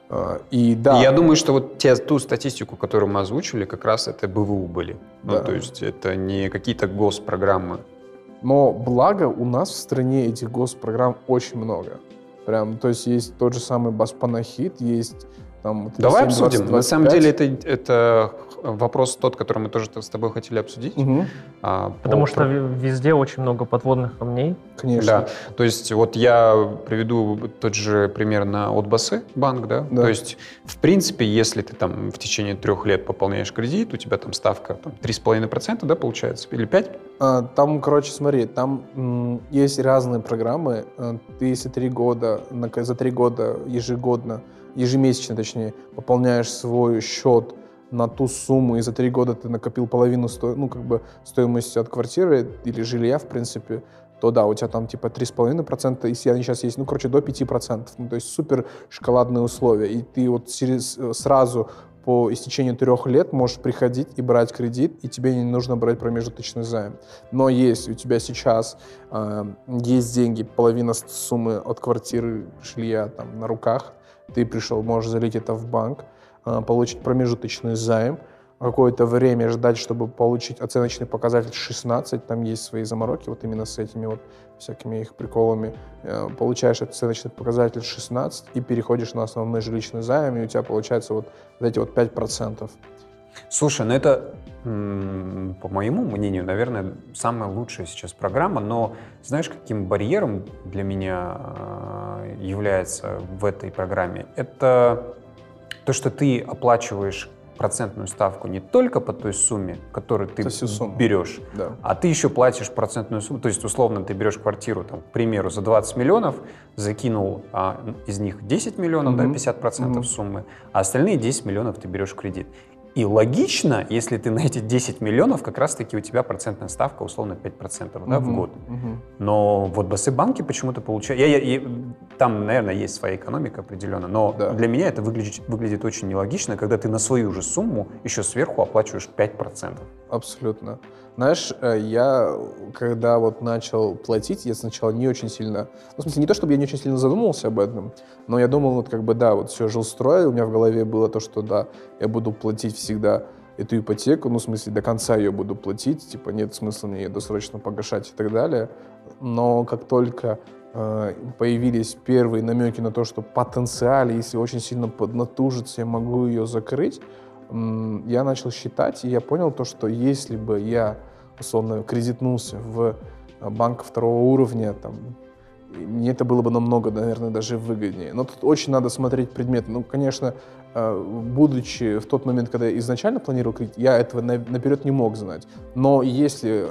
а, и да. Я думаю, что вот те, ту статистику, которую мы озвучили, как раз это БВУ были. Ну, да. Ну, то есть это не какие-то госпрограммы. Но благо у нас в стране этих госпрограмм очень много. Прям, то есть есть тот же самый Баспанахит, есть там... Давай 7, обсудим. 20, На самом деле это, это вопрос тот, который мы тоже с тобой хотели обсудить. Угу. А, Потому по, что везде очень много подводных камней. Конечно. Да. То есть вот я приведу тот же пример на Отбасы банк, да? да. То есть в принципе, если ты там в течение трех лет пополняешь кредит, у тебя там ставка там, 3,5%, да, получается? Или 5%? А, там, короче, смотри, там м, есть разные программы. Э, ты если три года, за три года ежегодно, ежемесячно, точнее, пополняешь свой счет на ту сумму, и за три года ты накопил половину сто... ну, как бы стоимости от квартиры или жилья, в принципе, то да, у тебя там типа 3,5%, если они сейчас есть, ну, короче, до 5%. Ну, то есть супер шоколадные условия. И ты вот сразу по истечению трех лет можешь приходить и брать кредит, и тебе не нужно брать промежуточный займ. Но если у тебя сейчас э, есть деньги, половина суммы от квартиры, жилья там на руках, ты пришел, можешь залить это в банк, а, получить промежуточный займ, какое-то время ждать, чтобы получить оценочный показатель 16, там есть свои замороки, вот именно с этими вот всякими их приколами. Э, получаешь оценочный показатель 16 и переходишь на основной жилищный займ, и у тебя получается вот, эти вот 5%. Слушай, ну это, по моему мнению, наверное, самая лучшая сейчас программа, но знаешь, каким барьером для меня а, является в этой программе? Это то, что ты оплачиваешь процентную ставку не только по той сумме, которую ты берешь, да. а ты еще платишь процентную сумму. То есть, условно, ты берешь квартиру, там, к примеру, за 20 миллионов, закинул а, из них 10 миллионов, mm-hmm. да, 50% mm-hmm. суммы, а остальные 10 миллионов ты берешь кредит. И логично, если ты на эти 10 миллионов, как раз-таки у тебя процентная ставка условно 5% да, угу, в год. Угу. Но вот басы банки почему-то получают... Я, я, я, там, наверное, есть своя экономика определенно, но Да. для меня это выглядит, выглядит очень нелогично, когда ты на свою же сумму еще сверху оплачиваешь 5%. Абсолютно. Знаешь, э, я, когда вот начал платить, я сначала не очень сильно... Ну, в смысле, не то, чтобы я не очень сильно задумывался об этом, но я думал, вот как бы, да, вот все, жил строй, у меня в голове было то, что, да, я буду платить всегда эту ипотеку, ну, в смысле, до конца ее буду платить, типа, нет смысла мне ее досрочно погашать и так далее. Но как только э, появились первые намеки на то, что потенциале, если очень сильно поднатужиться, я могу ее закрыть, я начал считать, и я понял то, что если бы я, условно, кредитнулся в э, банк второго уровня, там, мне это было бы намного, наверное, даже выгоднее. Но тут очень надо смотреть предметы. Ну, конечно, э, будучи в тот момент, когда я изначально планировал кредит, я этого на- наперед не мог знать. Но если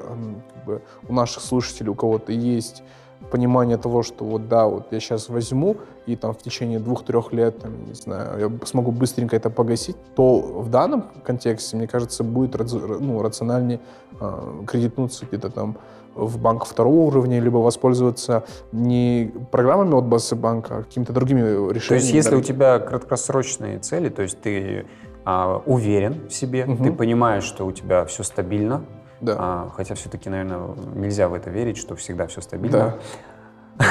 как бы, у наших слушателей, у кого-то есть понимание того, что вот да, вот я сейчас возьму и там в течение двух-трех лет, там, не знаю, я смогу быстренько это погасить, то в данном контексте, мне кажется, будет ну, рациональнее э, кредитнуться где-то там в банк второго уровня, либо воспользоваться не программами от Басы банка, а какими-то другими решениями. То есть, если у тебя краткосрочные цели, то есть ты а, уверен в себе, Мгм. ты понимаешь, что у тебя все стабильно, Да. а, хотя все-таки, наверное, нельзя в это верить, что всегда все стабильно.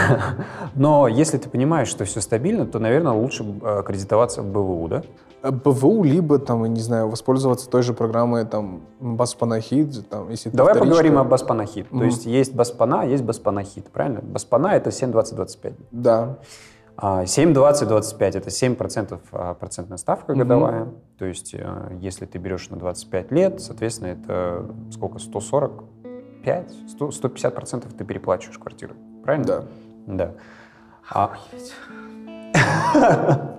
Но если ты понимаешь, что все стабильно, то, наверное, лучше э, кредитоваться в БВУ, да? Э, БВУ, либо там, я не знаю, воспользоваться той же программой там Баспанахид, там, если Давай вторичка. поговорим о Баспанахит. То Мгм. есть есть Баспана, есть Баспанахит, правильно? Баспана — это 7,20-25. Да. А 7,20-25 — это 7% а, процентная ставка годовая. То есть э, если ты берешь на 25 лет, соответственно, это сколько? 145? 100, 150% ты переплачиваешь квартиру. Правильно? Да. Да. А...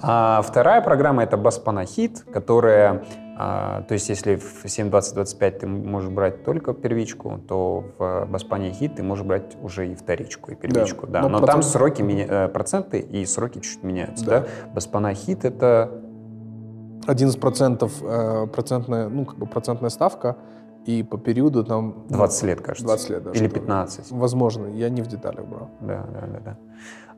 А вторая программа это Баспанахит, которая, а, то есть если в 7.20-25 ты можешь брать только первичку, то в Баспане Хит ты можешь брать уже и вторичку, и первичку. Да. Но Но, там процент- сроки, меня- э, проценты и сроки чуть меняются. Да. Да. Баспана Хит это 11% э, процентная, ну, как бы процентная ставка, и по периоду там... ну, 20 лет, кажется. 20 лет, да. Или что- 15. Возможно, я не в деталях брал. Да, да, да. да.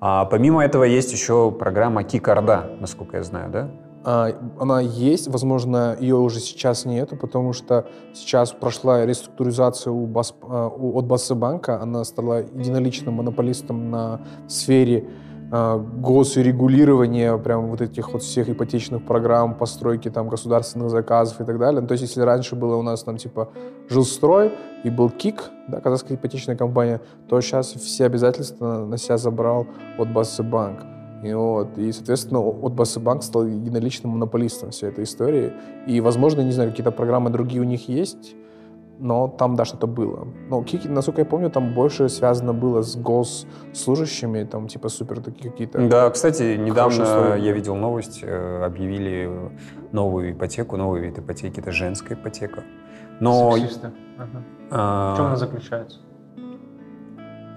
А помимо этого есть еще программа Кикарда, насколько я знаю, да? А, Она есть, возможно, ее уже сейчас нету, потому что сейчас прошла реструктуризация у Бас- а, у- от Басы банка, она стала единоличным монополистом на сфере а, госрегулирования прям вот этих вот всех ипотечных программ, постройки там государственных заказов и так далее. Ну, То есть если раньше было у нас там типа жилстрой и был КИК, да, казахская ипотечная компания, то сейчас все обязательства на себя забрал от Басы банк. И, вот, и, соответственно, от Басы банк стал единоличным монополистом всей этой истории. И, возможно, не знаю, какие-то программы другие у них есть, но там, да, что-то было. Но Кики, насколько я помню, там больше связано было с госслужащими, там, типа, супер такие какие-то... Да, кстати, недавно я видел новость, э, объявили новую ипотеку, новый вид ипотеки, это женская ипотека. Но Сексисты. Ага. а, В чем она заключается?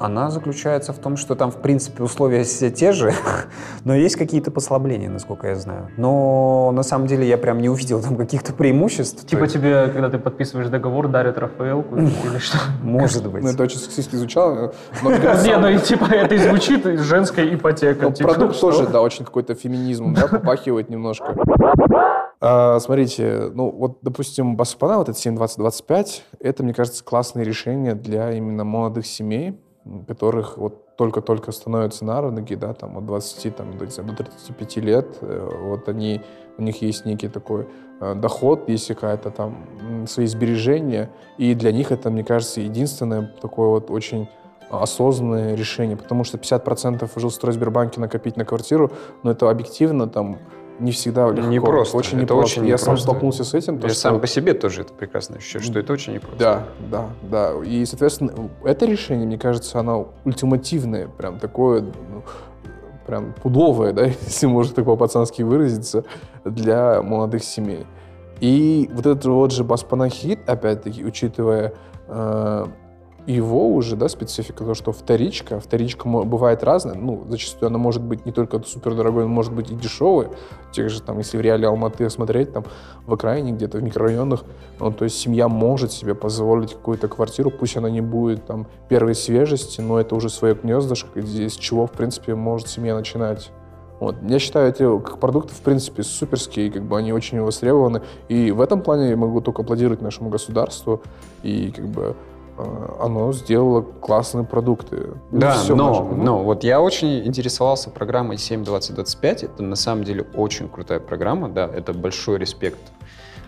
Она заключается в том, что там, в принципе, условия все те же, но есть какие-то послабления, насколько я знаю. Но на самом деле я прям не увидел там каких-то преимуществ. Типа тебе, когда ты подписываешь договор, дарят Рафаэлку или что? Может быть. Ну, это очень сексистски звучало, Не, ну и типа это и звучит женская ипотека. Ну, типа, продукт тоже, да, очень какой-то феминизм, да, попахивает немножко. А, смотрите, ну вот, допустим, Баспана, вот это 7-20-25, это, мне кажется, классное решение для именно молодых семей, которых вот только-только становятся на ноги, да, там от 20 там, до, знаю, до 35 лет, э, вот они, у них есть некий такой э, доход, есть какая-то там свои сбережения, и для них это, мне кажется, единственное такое вот очень осознанное решение, потому что 50% в жилстройсбербанке накопить на квартиру, но это объективно там не всегда легко. Непросто, Очень это непросто. очень Я сам непросто. столкнулся с этим. то, Я что- сам по себе тоже это прекрасно ощущаю, что это очень непросто. Да, да, да. И, соответственно, это решение, мне кажется, оно ультимативное, прям такое, ну, прям пудовое, да, если можно так по-пацански выразиться, для молодых семей. И вот этот вот же Баспанахит, опять-таки, учитывая э, его уже, да, специфика, то, что вторичка, вторичка бывает разная, ну, зачастую она может быть не только супер дорогой, она может быть и дешевой, тех же, там, если в реале Алматы смотреть, там, в окраине, где-то в микрорайонах, ну, то есть семья может себе позволить какую-то квартиру, пусть она не будет, там, первой свежести, но это уже свое гнездышко, из чего, в принципе, может семья начинать. Вот. Я считаю, эти как продукты, в принципе, суперские, как бы они очень востребованы. И в этом плане я могу только аплодировать нашему государству. И как бы оно сделало классные продукты. Ну, да, Все но, наше, но вот я очень интересовался программой 7.20.25. Это на самом деле очень крутая программа, да, это большой респект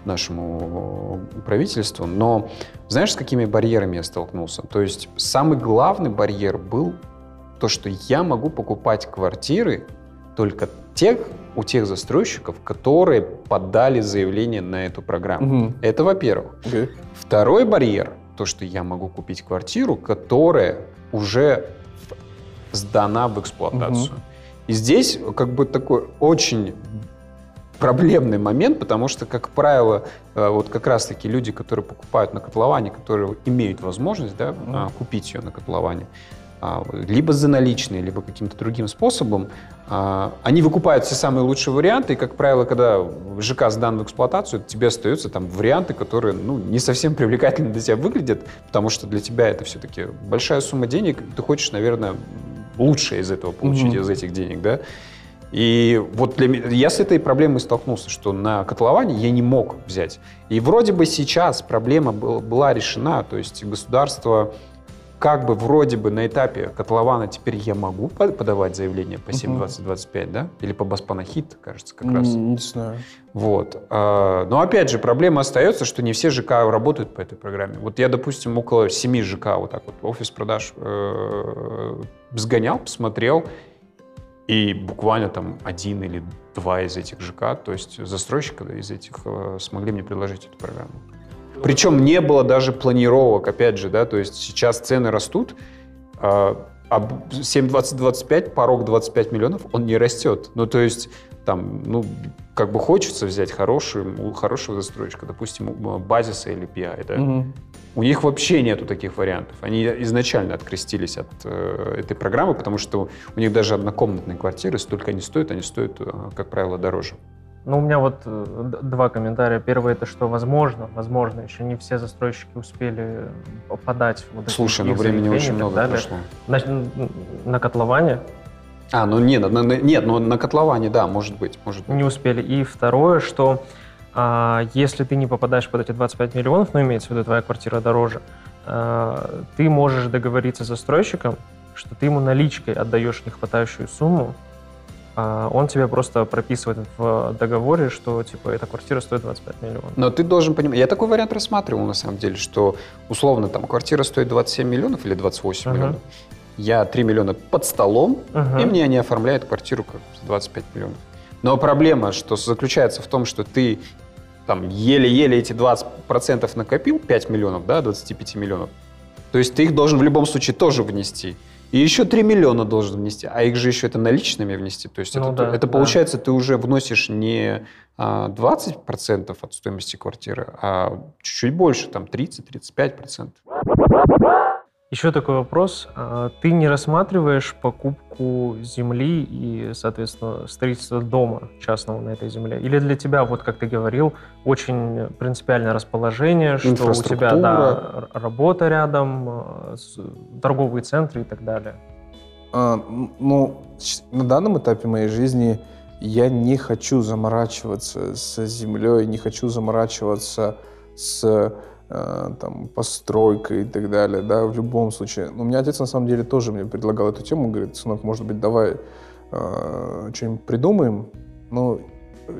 нашему правительству. Но знаешь, с какими барьерами я столкнулся? То есть самый главный барьер был то, что я могу покупать квартиры только тех, у тех застройщиков, которые подали заявление на эту программу. Угу. Это во-первых. Okay. Второй барьер, то, что я могу купить квартиру, которая уже сдана в эксплуатацию. Угу. И здесь как бы такой очень проблемный момент, потому что, как правило, э, вот как раз-таки люди, которые покупают на котловане, которые имеют возможность да, mm купить ее на котловане, а, либо за наличные, либо каким-то другим способом, они выкупают все самые лучшие варианты, и, как правило, когда ЖК сдан в эксплуатацию, тебе остаются там варианты, которые ну, не совсем привлекательно для тебя выглядят, потому что для тебя это все-таки большая сумма денег, ты хочешь, наверное, лучшее из этого получить, mm-hmm. из этих денег, да? И вот для меня, я с этой проблемой столкнулся, что на котловане я не мог взять. И вроде бы сейчас проблема была решена, то есть государство как бы вроде бы на этапе котлована теперь я могу подавать заявление по 7.20.25, да? Или по Баспанахит, кажется, как раз. Не знаю. Вот. А, но опять же, проблема остается, что не все ЖК работают по этой программе. Вот я, допустим, около 7 ЖК вот так вот офис продаж э, сгонял, посмотрел, и буквально там один или два из этих ЖК, то есть застройщика из этих, э, смогли мне предложить эту программу. Причем не было даже планировок, опять же, да, то есть сейчас цены растут, а 7-20-25, порог 25 миллионов, он не растет. Ну, то есть там, ну, как бы хочется взять хорошую, хорошего застройщика, допустим, базиса или PI, да? Угу. У них вообще нету таких вариантов. Они изначально открестились от э, этой программы, потому что у них даже однокомнатные квартиры столько не стоят, они стоят, э, как правило, дороже. Ну, у меня вот э, два комментария. Первый это что возможно, возможно, еще не все застройщики успели подать вот Слушай, ну времени очень много далее. прошло. На, на котловане. А, ну нет, на, нет, ну на котловане, да, может быть, может быть. Не успели. И второе, что а, если ты не попадаешь под эти 25 миллионов, ну имеется в виду твоя квартира дороже, а, ты можешь договориться с застройщиком, что ты ему наличкой отдаешь нехватающую сумму, он тебе просто прописывает в договоре, что типа эта квартира стоит 25 миллионов. Но ты должен понимать, я такой вариант рассматривал на самом деле, что условно там квартира стоит 27 миллионов или 28 uh-huh. миллионов, я 3 миллиона под столом, uh-huh. и мне они оформляют квартиру как 25 миллионов. Но проблема, что заключается в том, что ты там еле-еле эти 20% накопил, 5 миллионов, да, 25 миллионов, то есть ты их должен в любом случае тоже внести. И еще 3 миллиона должен внести, а их же еще это наличными внести. То есть ну, это, да, это да. получается, ты уже вносишь не 20% а, от стоимости квартиры, а чуть-чуть больше, там 30-35%. Еще такой вопрос. А, ты не рассматриваешь покупку земли и, соответственно, строительство дома частного на этой земле? Или для тебя, вот как ты говорил, очень принципиальное расположение, что у тебя да, работа рядом, а, торговые центры и так далее? А, ну, на данном этапе моей жизни я не хочу заморачиваться с землей, не хочу заморачиваться с там, постройка и так далее, да, в любом случае. У меня отец, на самом деле, тоже мне предлагал эту тему, говорит, сынок, может быть, давай э, что-нибудь придумаем, но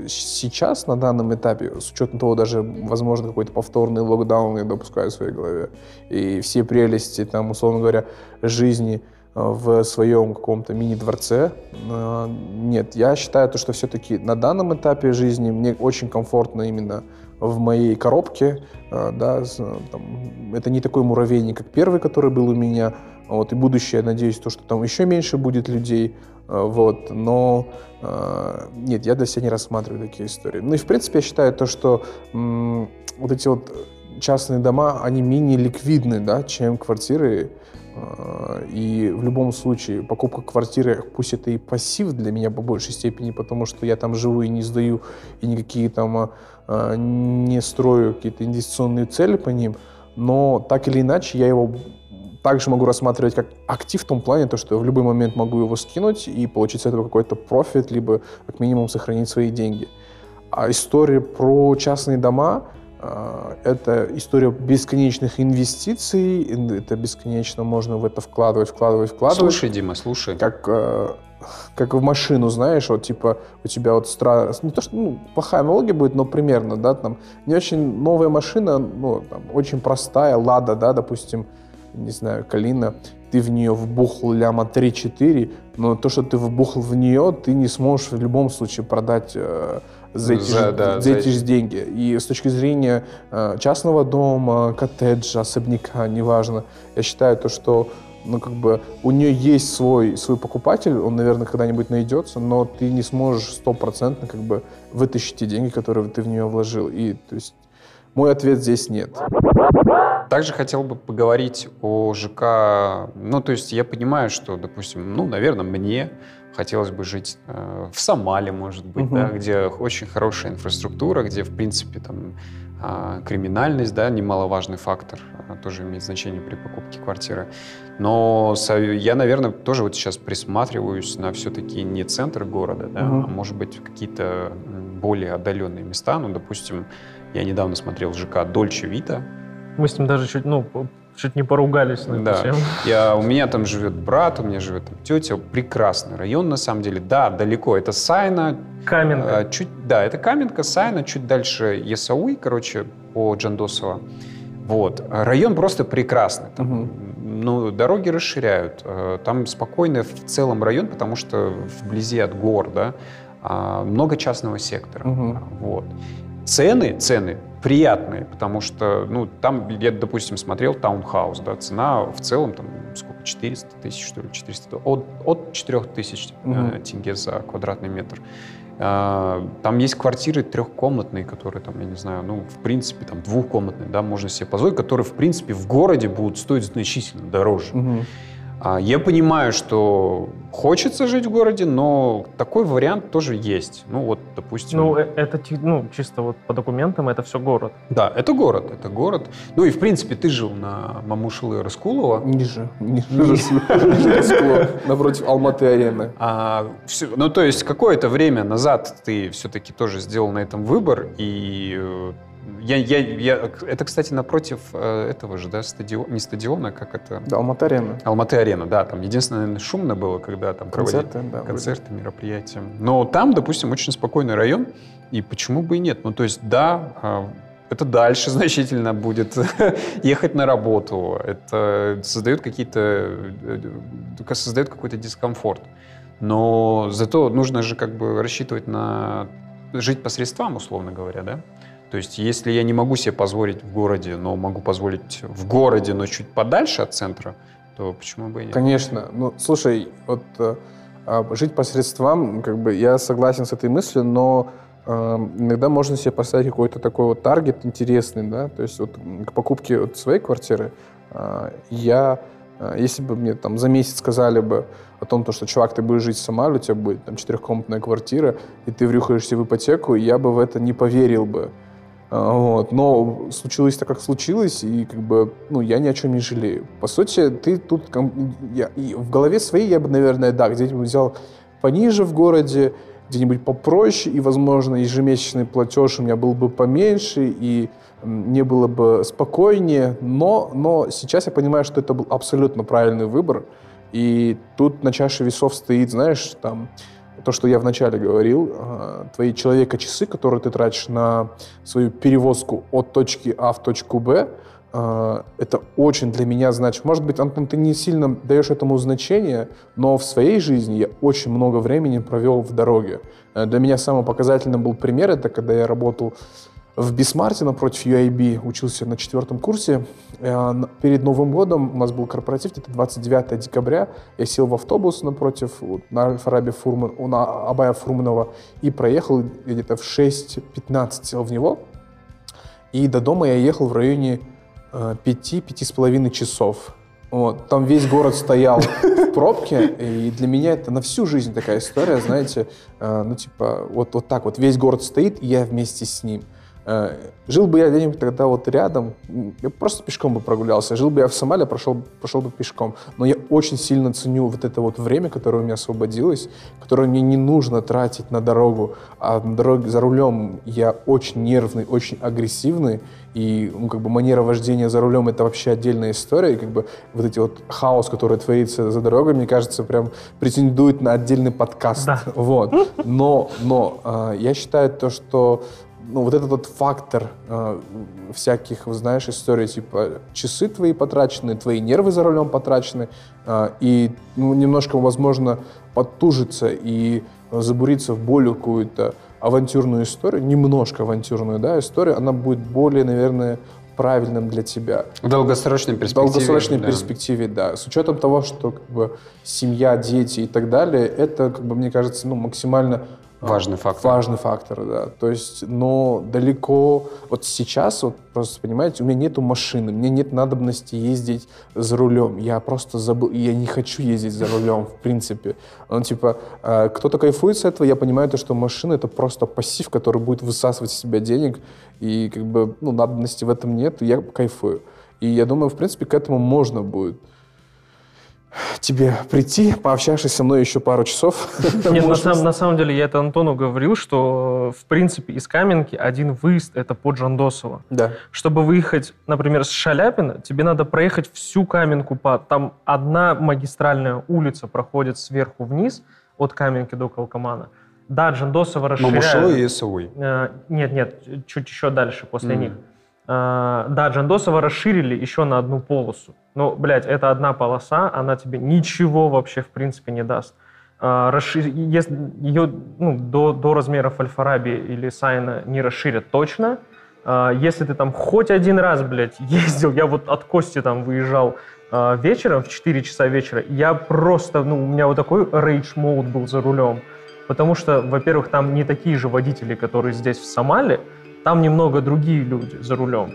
сейчас, на данном этапе, с учетом того, даже, возможно, какой-то повторный локдаун я допускаю в своей голове, и все прелести, там, условно говоря, жизни э, в своем каком-то мини-дворце. Э, нет, я считаю, то, что все-таки на данном этапе жизни мне очень комфортно именно в моей коробке, э, да, там, это не такой муравейник, как первый, который был у меня, вот, и будущее, я надеюсь, то, что там еще меньше будет людей, э, вот, но э, нет, я для себя не рассматриваю такие истории. Ну и, в принципе, я считаю то, что вот эти вот частные дома, они менее ликвидны, да, чем квартиры. А, и в любом случае покупка квартиры, пусть это и пассив для меня по большей степени, потому что я там живу и не сдаю, и никакие там а, не строю какие-то инвестиционные цели по ним, но так или иначе я его также могу рассматривать как актив в том плане, то, что я в любой момент могу его скинуть и получить с этого какой-то профит, либо как минимум сохранить свои деньги. А история про частные дома это история бесконечных инвестиций, это бесконечно можно в это вкладывать, вкладывать, вкладывать. Слушай, Дима, слушай. Как, э, как в машину, знаешь, вот типа у тебя вот стра... не то что ну, плохая аналогия будет, но примерно, да, там не очень новая машина, ну там очень простая, Лада, да, допустим, не знаю, Калина, ты в нее вбухал ляма 3-4, но то, что ты вбухал в нее, ты не сможешь в любом случае продать э, за эти, за, же, да, за эти же деньги. И с точки зрения э, частного дома, коттеджа, особняка, неважно, я считаю то, что ну, как бы у нее есть свой, свой покупатель, он, наверное, когда-нибудь найдется, но ты не сможешь стопроцентно как бы вытащить те деньги, которые ты в нее вложил. И, то есть, мой ответ здесь нет. Также хотел бы поговорить о ЖК. Ну, то есть я понимаю, что, допустим, ну, наверное, мне хотелось бы жить э, в Сомале, может быть, угу. да, где очень хорошая инфраструктура, где, в принципе, там э, криминальность, да, немаловажный фактор, э, тоже имеет значение при покупке квартиры. Но я, наверное, тоже вот сейчас присматриваюсь на все-таки не центр города, да, угу. а может быть какие-то более отдаленные места. Ну, допустим, я недавно смотрел ЖК Dolce Vita. Мы с ним даже чуть, ну, Чуть не поругались на да. тему. Я, у меня там живет брат, у меня живет там тетя. Прекрасный район, на самом деле. Да, далеко. Это Сайна. Каменка. Э, чуть, да, это Каменка, Сайна, чуть дальше Ясауи, короче, по Джандосова. Вот. Район просто прекрасный. Там, угу. ну, дороги расширяют. Э, там спокойный в целом район, потому что вблизи от гор, да, а, много частного сектора. Угу. Вот. Цены, цены приятные, потому что, ну, там, я, допустим, смотрел таунхаус, да, цена в целом, там, сколько, 400 тысяч, что ли, 400, от, от 4 тысяч mm-hmm. тенге за квадратный метр. А, там есть квартиры трехкомнатные, которые, там, я не знаю, ну, в принципе, там, двухкомнатные, да, можно себе позволить, которые, в принципе, в городе будут стоить значительно дороже. Mm-hmm. А, я понимаю, что хочется жить в городе, но такой вариант тоже есть. Ну вот, допустим... Ну, э, это ну, чисто вот по документам это все город. Да, это город, это город. Ну и, в принципе, ты жил на Мамушилы Раскулова. Ниже, ниже Раскулова, напротив Алматы-арены. А, ну, то есть какое-то время назад ты все-таки тоже сделал на этом выбор, и э, я, я, я, это, кстати, напротив э, этого же, да, стадион, не стадиона, как это? Да, Алматы-арена. Алматы-арена, да, там единственное, наверное, шумно было, когда там концерты, проводили да, концерты, были. мероприятия. Но там, допустим, очень спокойный район, и почему бы и нет? Ну, то есть, да, э, это дальше значительно будет ехать на работу, это создает какие-то, э, создает какой-то дискомфорт. Но зато нужно же как бы рассчитывать на жить по средствам, условно говоря, да? То есть, если я не могу себе позволить в городе, но могу позволить в городе, но чуть подальше от центра, то почему бы и нет? Конечно. Ну, слушай, вот э, а, жить по средствам, как бы я согласен с этой мыслью, но э, иногда можно себе поставить какой-то такой вот таргет интересный, да, то есть вот к покупке вот своей квартиры э, я, э, если бы мне там за месяц сказали бы о том, то, что, чувак, ты будешь жить Сомали, у тебя будет там четырехкомнатная квартира, и ты врюхаешься в ипотеку, я бы в это не поверил бы. А, вот. Но случилось так, как случилось, и как бы, ну, я ни о чем не жалею. По сути, ты тут... Я, и в голове своей я бы, наверное, да, где-нибудь взял пониже в городе, где-нибудь попроще, и, возможно, ежемесячный платеж у меня был бы поменьше, и мне было бы спокойнее. Но, но сейчас я понимаю, что это был абсолютно правильный выбор. И тут на чаше весов стоит, знаешь, там то, что я вначале говорил, а, твои человека-часы, которые ты тратишь на свою перевозку от точки А в точку Б, а, это очень для меня значит. Может быть, Антон, ты не сильно даешь этому значение, но в своей жизни я очень много времени провел в дороге. Э, для меня самым показательным был пример, это когда я работал в Бисмарте напротив UIB, учился на четвертом курсе. Э, перед Новым годом у нас был корпоратив, это 29 декабря. Я сел в автобус напротив на Фараби Фурман, на Абая Фурманова и проехал где-то в 6.15 сел в него. И до дома я ехал в районе э, пяти-пяти с половиной часов. Вот. Там весь город стоял в пробке, и для меня это на всю жизнь такая история, знаете, э, ну типа вот, вот так вот, весь город стоит, и я вместе с ним. Э, жил бы я где-нибудь тогда вот рядом, я просто пешком бы прогулялся. Жил бы я в Сомале, прошел, прошел бы пешком. Но я очень сильно ценю вот это вот время, которое у меня освободилось, которое мне не нужно тратить на дорогу. А на дороге за рулем я очень нервный, очень агрессивный. И ну, как бы манера вождения за рулем это вообще отдельная история. И как бы вот эти вот хаос, который творится за дорогой, мне кажется, прям претендует на отдельный подкаст. Да. Вот. Но, но э, я считаю то, что ну, вот этот вот фактор э, всяких, знаешь, историй, типа часы твои потрачены, твои нервы за рулем потрачены, э, и ну, немножко, возможно, подтужиться и забуриться в более какую-то авантюрную историю, немножко авантюрную, да, историю, она будет более, наверное, правильным для тебя. В долгосрочной перспективе. В долгосрочной да. перспективе, да. С учетом того, что как бы, семья, дети и так далее, это, как бы, мне кажется, ну, максимально Важный фактор. Важный фактор, да. То есть, но далеко... Вот сейчас, вот просто, понимаете, у меня нету машины, мне нет надобности ездить за рулем. Я просто забыл, я не хочу ездить за рулем, в принципе. Ну, типа, э, кто-то кайфует с этого, я понимаю то, что машина — это просто пассив, который будет высасывать из себя денег, и как бы, ну, надобности в этом нет, я кайфую. И я думаю, в принципе, к этому можно будет тебе прийти, пообщавшись со мной еще пару часов. Нет, на, сам, на самом деле я это Антону говорил, что в принципе из Каменки один выезд это под Жандосово. Да. Чтобы выехать, например, с Шаляпина, тебе надо проехать всю Каменку. По, там одна магистральная улица проходит сверху вниз от Каменки до Калкомана. Да, Джандосово расширяют. Мамушева и Исауи. Э, нет, нет, чуть еще дальше после mm. них. А, да, Джандосова расширили еще на одну полосу. Но, блядь, это одна полоса, она тебе ничего вообще, в принципе, не даст. А, расшир... Если ее ну, до, до размеров Альфараби или Сайна не расширят точно, а, если ты там хоть один раз, блядь, ездил, я вот от Кости там выезжал вечером, в 4 часа вечера, я просто, ну, у меня вот такой рейдж мод был за рулем. Потому что, во-первых, там не такие же водители, которые здесь в Сомале, там немного другие люди за рулем.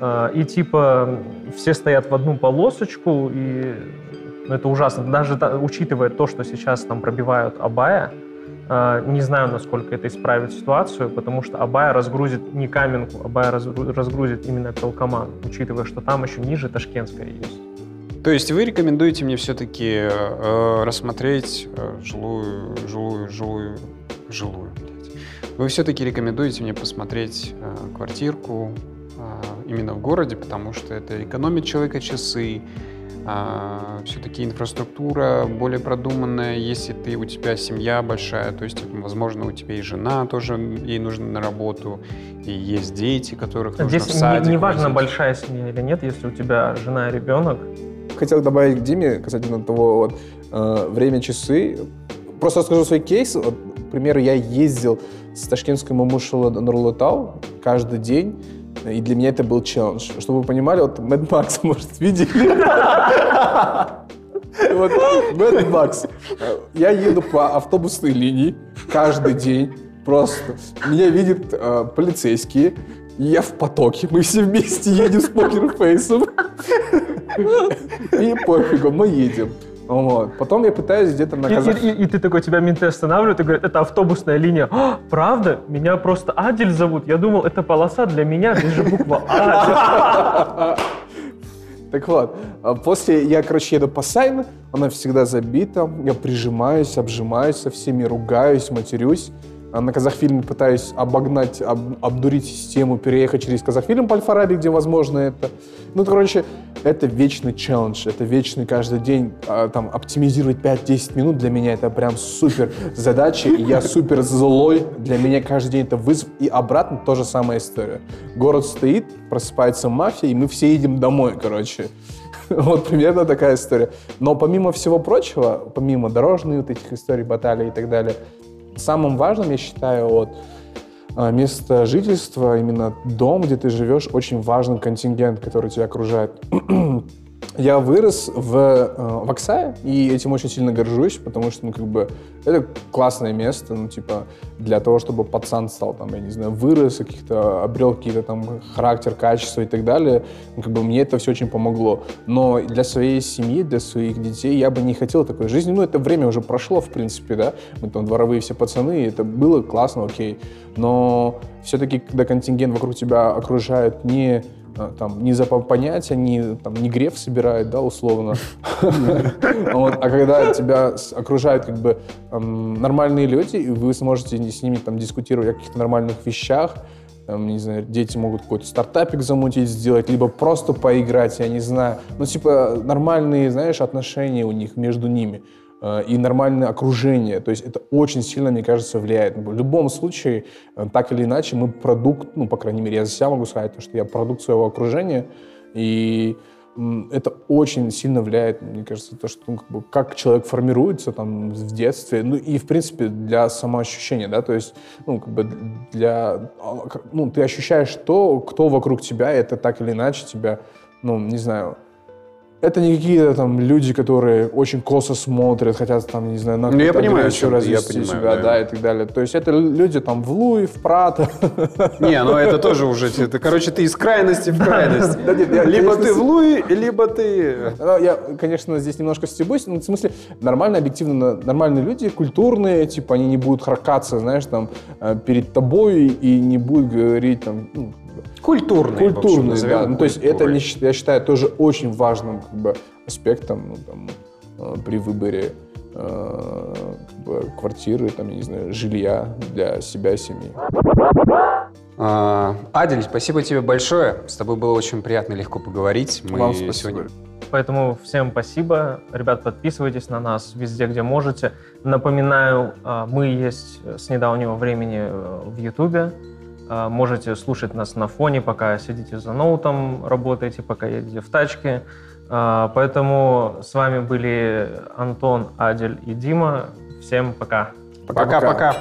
А, и типа все стоят в одну полосочку, и это ужасно. Даже учитывая то, что сейчас там пробивают Абая, а, не знаю, насколько это исправит ситуацию, потому что Абая разгрузит не Каменку, Абая разгрузит именно Пелкоман, учитывая, что там еще ниже Ташкентская есть. То есть вы рекомендуете мне все-таки э, рассмотреть э, жилую, жилую, жилую, жилую, вы все-таки рекомендуете мне посмотреть э, квартирку э, именно в городе, потому что это экономит человека часы, э, все-таки инфраструктура более продуманная, если ты у тебя семья большая, то есть, возможно, у тебя и жена тоже, ей нужно на работу, и есть дети, которых нужно Здесь в садик не, не важно, большая семья или нет, если у тебя жена и ребенок. Хотел добавить к Диме касательно того, вот, э, время часы. Просто расскажу свой кейс. Вот, к примеру, я ездил с ташкентской Мамушева на Нурлатау каждый день. И для меня это был челлендж. Чтобы вы понимали, вот Mad Max, может, видели? Вот Mad Max. Я еду по автобусной линии каждый день. Просто. Меня видят э, полицейские. Я в потоке. Мы все вместе едем с покерфейсом. И пофигу, мы едем. Вот. Потом я пытаюсь где-то наказать. И, и, и, и ты такой, тебя менты останавливают и говорят, это автобусная линия. А, правда? Меня просто Адель зовут. Я думал, это полоса для меня, здесь же буква А. Так вот, а после я, короче, еду по Сайн, она всегда забита, я прижимаюсь, обжимаюсь со всеми, ругаюсь, матерюсь. А на Казахфильме пытаюсь обогнать, об, обдурить систему, переехать через Казахфильм по Альфараби, где возможно это. Ну, короче, это вечный челлендж, это вечный каждый день, а, там, оптимизировать 5-10 минут для меня это прям супер задача, и я супер злой, для меня каждый день это вызов, и обратно тоже самая история. Город стоит, просыпается мафия, и мы все едем домой, короче. Вот примерно такая история. Но помимо всего прочего, помимо дорожных вот этих историй, баталий и так далее, Самым важным, я считаю, вот, а, место жительства, именно дом, где ты живешь, очень важный контингент, который тебя окружает. я вырос в, э, в Оксае, и этим очень сильно горжусь, потому что, ну, как бы, это классное место, ну, типа, для того, чтобы пацан стал, там, я не знаю, вырос, каких-то, обрел какие-то там характер, качество и так далее, ну, как бы, мне это все очень помогло. Но для своей семьи, для своих детей я бы не хотел такой жизни. Ну, это время уже прошло, в принципе, да, мы там дворовые все пацаны, это было классно, окей. Но все-таки, когда контингент вокруг тебя окружает не там, не за понятия, не, там, не греф собирает, да, условно. А когда тебя окружают как бы нормальные люди, и вы сможете с ними там дискутировать о каких-то нормальных вещах, там, не знаю, дети могут какой-то стартапик замутить, сделать, либо просто поиграть, я не знаю. Ну, типа, нормальные, знаешь, отношения у них между ними. Э, и нормальное окружение. То есть это очень сильно, мне кажется, влияет. В любом случае, э, так или иначе, мы продукт, ну, по крайней мере, я за себя могу сказать, что я продукт своего окружения, и это очень сильно влияет, мне кажется, то, что ну, как, бы, как человек формируется там в детстве, ну и в принципе для самоощущения, да, то есть, ну как бы для, а, ну ты ощущаешь то, кто вокруг тебя, и это так или иначе тебя, ну не знаю, это не какие-то там люди, которые очень косо смотрят, хотят там, не знаю, на ну, я понимаю, еще развести я понимаю, себя, да. да, и так далее. То есть это люди там в Луи, в Прато. Не, ну это тоже уже, это, короче, ты из крайности в крайность. Либо ты в Луи, либо ты... Ну, я, конечно, здесь немножко стебусь, но в смысле нормально, объективно, нормальные люди, культурные, типа они не будут харкаться, знаешь, там, э, перед тобой и не будут говорить там, Культурный. Культурный, да. Ну, то есть это, я считаю, тоже очень важным как бы, аспектом ну, там, э, при выборе э, как бы, квартиры, там, я не знаю, жилья для себя семьи. А, Адель, спасибо тебе большое. С тобой было очень приятно и легко поговорить. Мы Вам спасибо. Сегодня... Поэтому всем спасибо. Ребят, подписывайтесь на нас везде, где можете. Напоминаю, а, мы есть с недавнего времени э, в Ютубе. А, можете слушать нас на фоне, пока сидите за ноутом, работаете, пока едете в тачке. А, поэтому с вами были Антон, Адель и Дима. Всем пока. Пока-пока.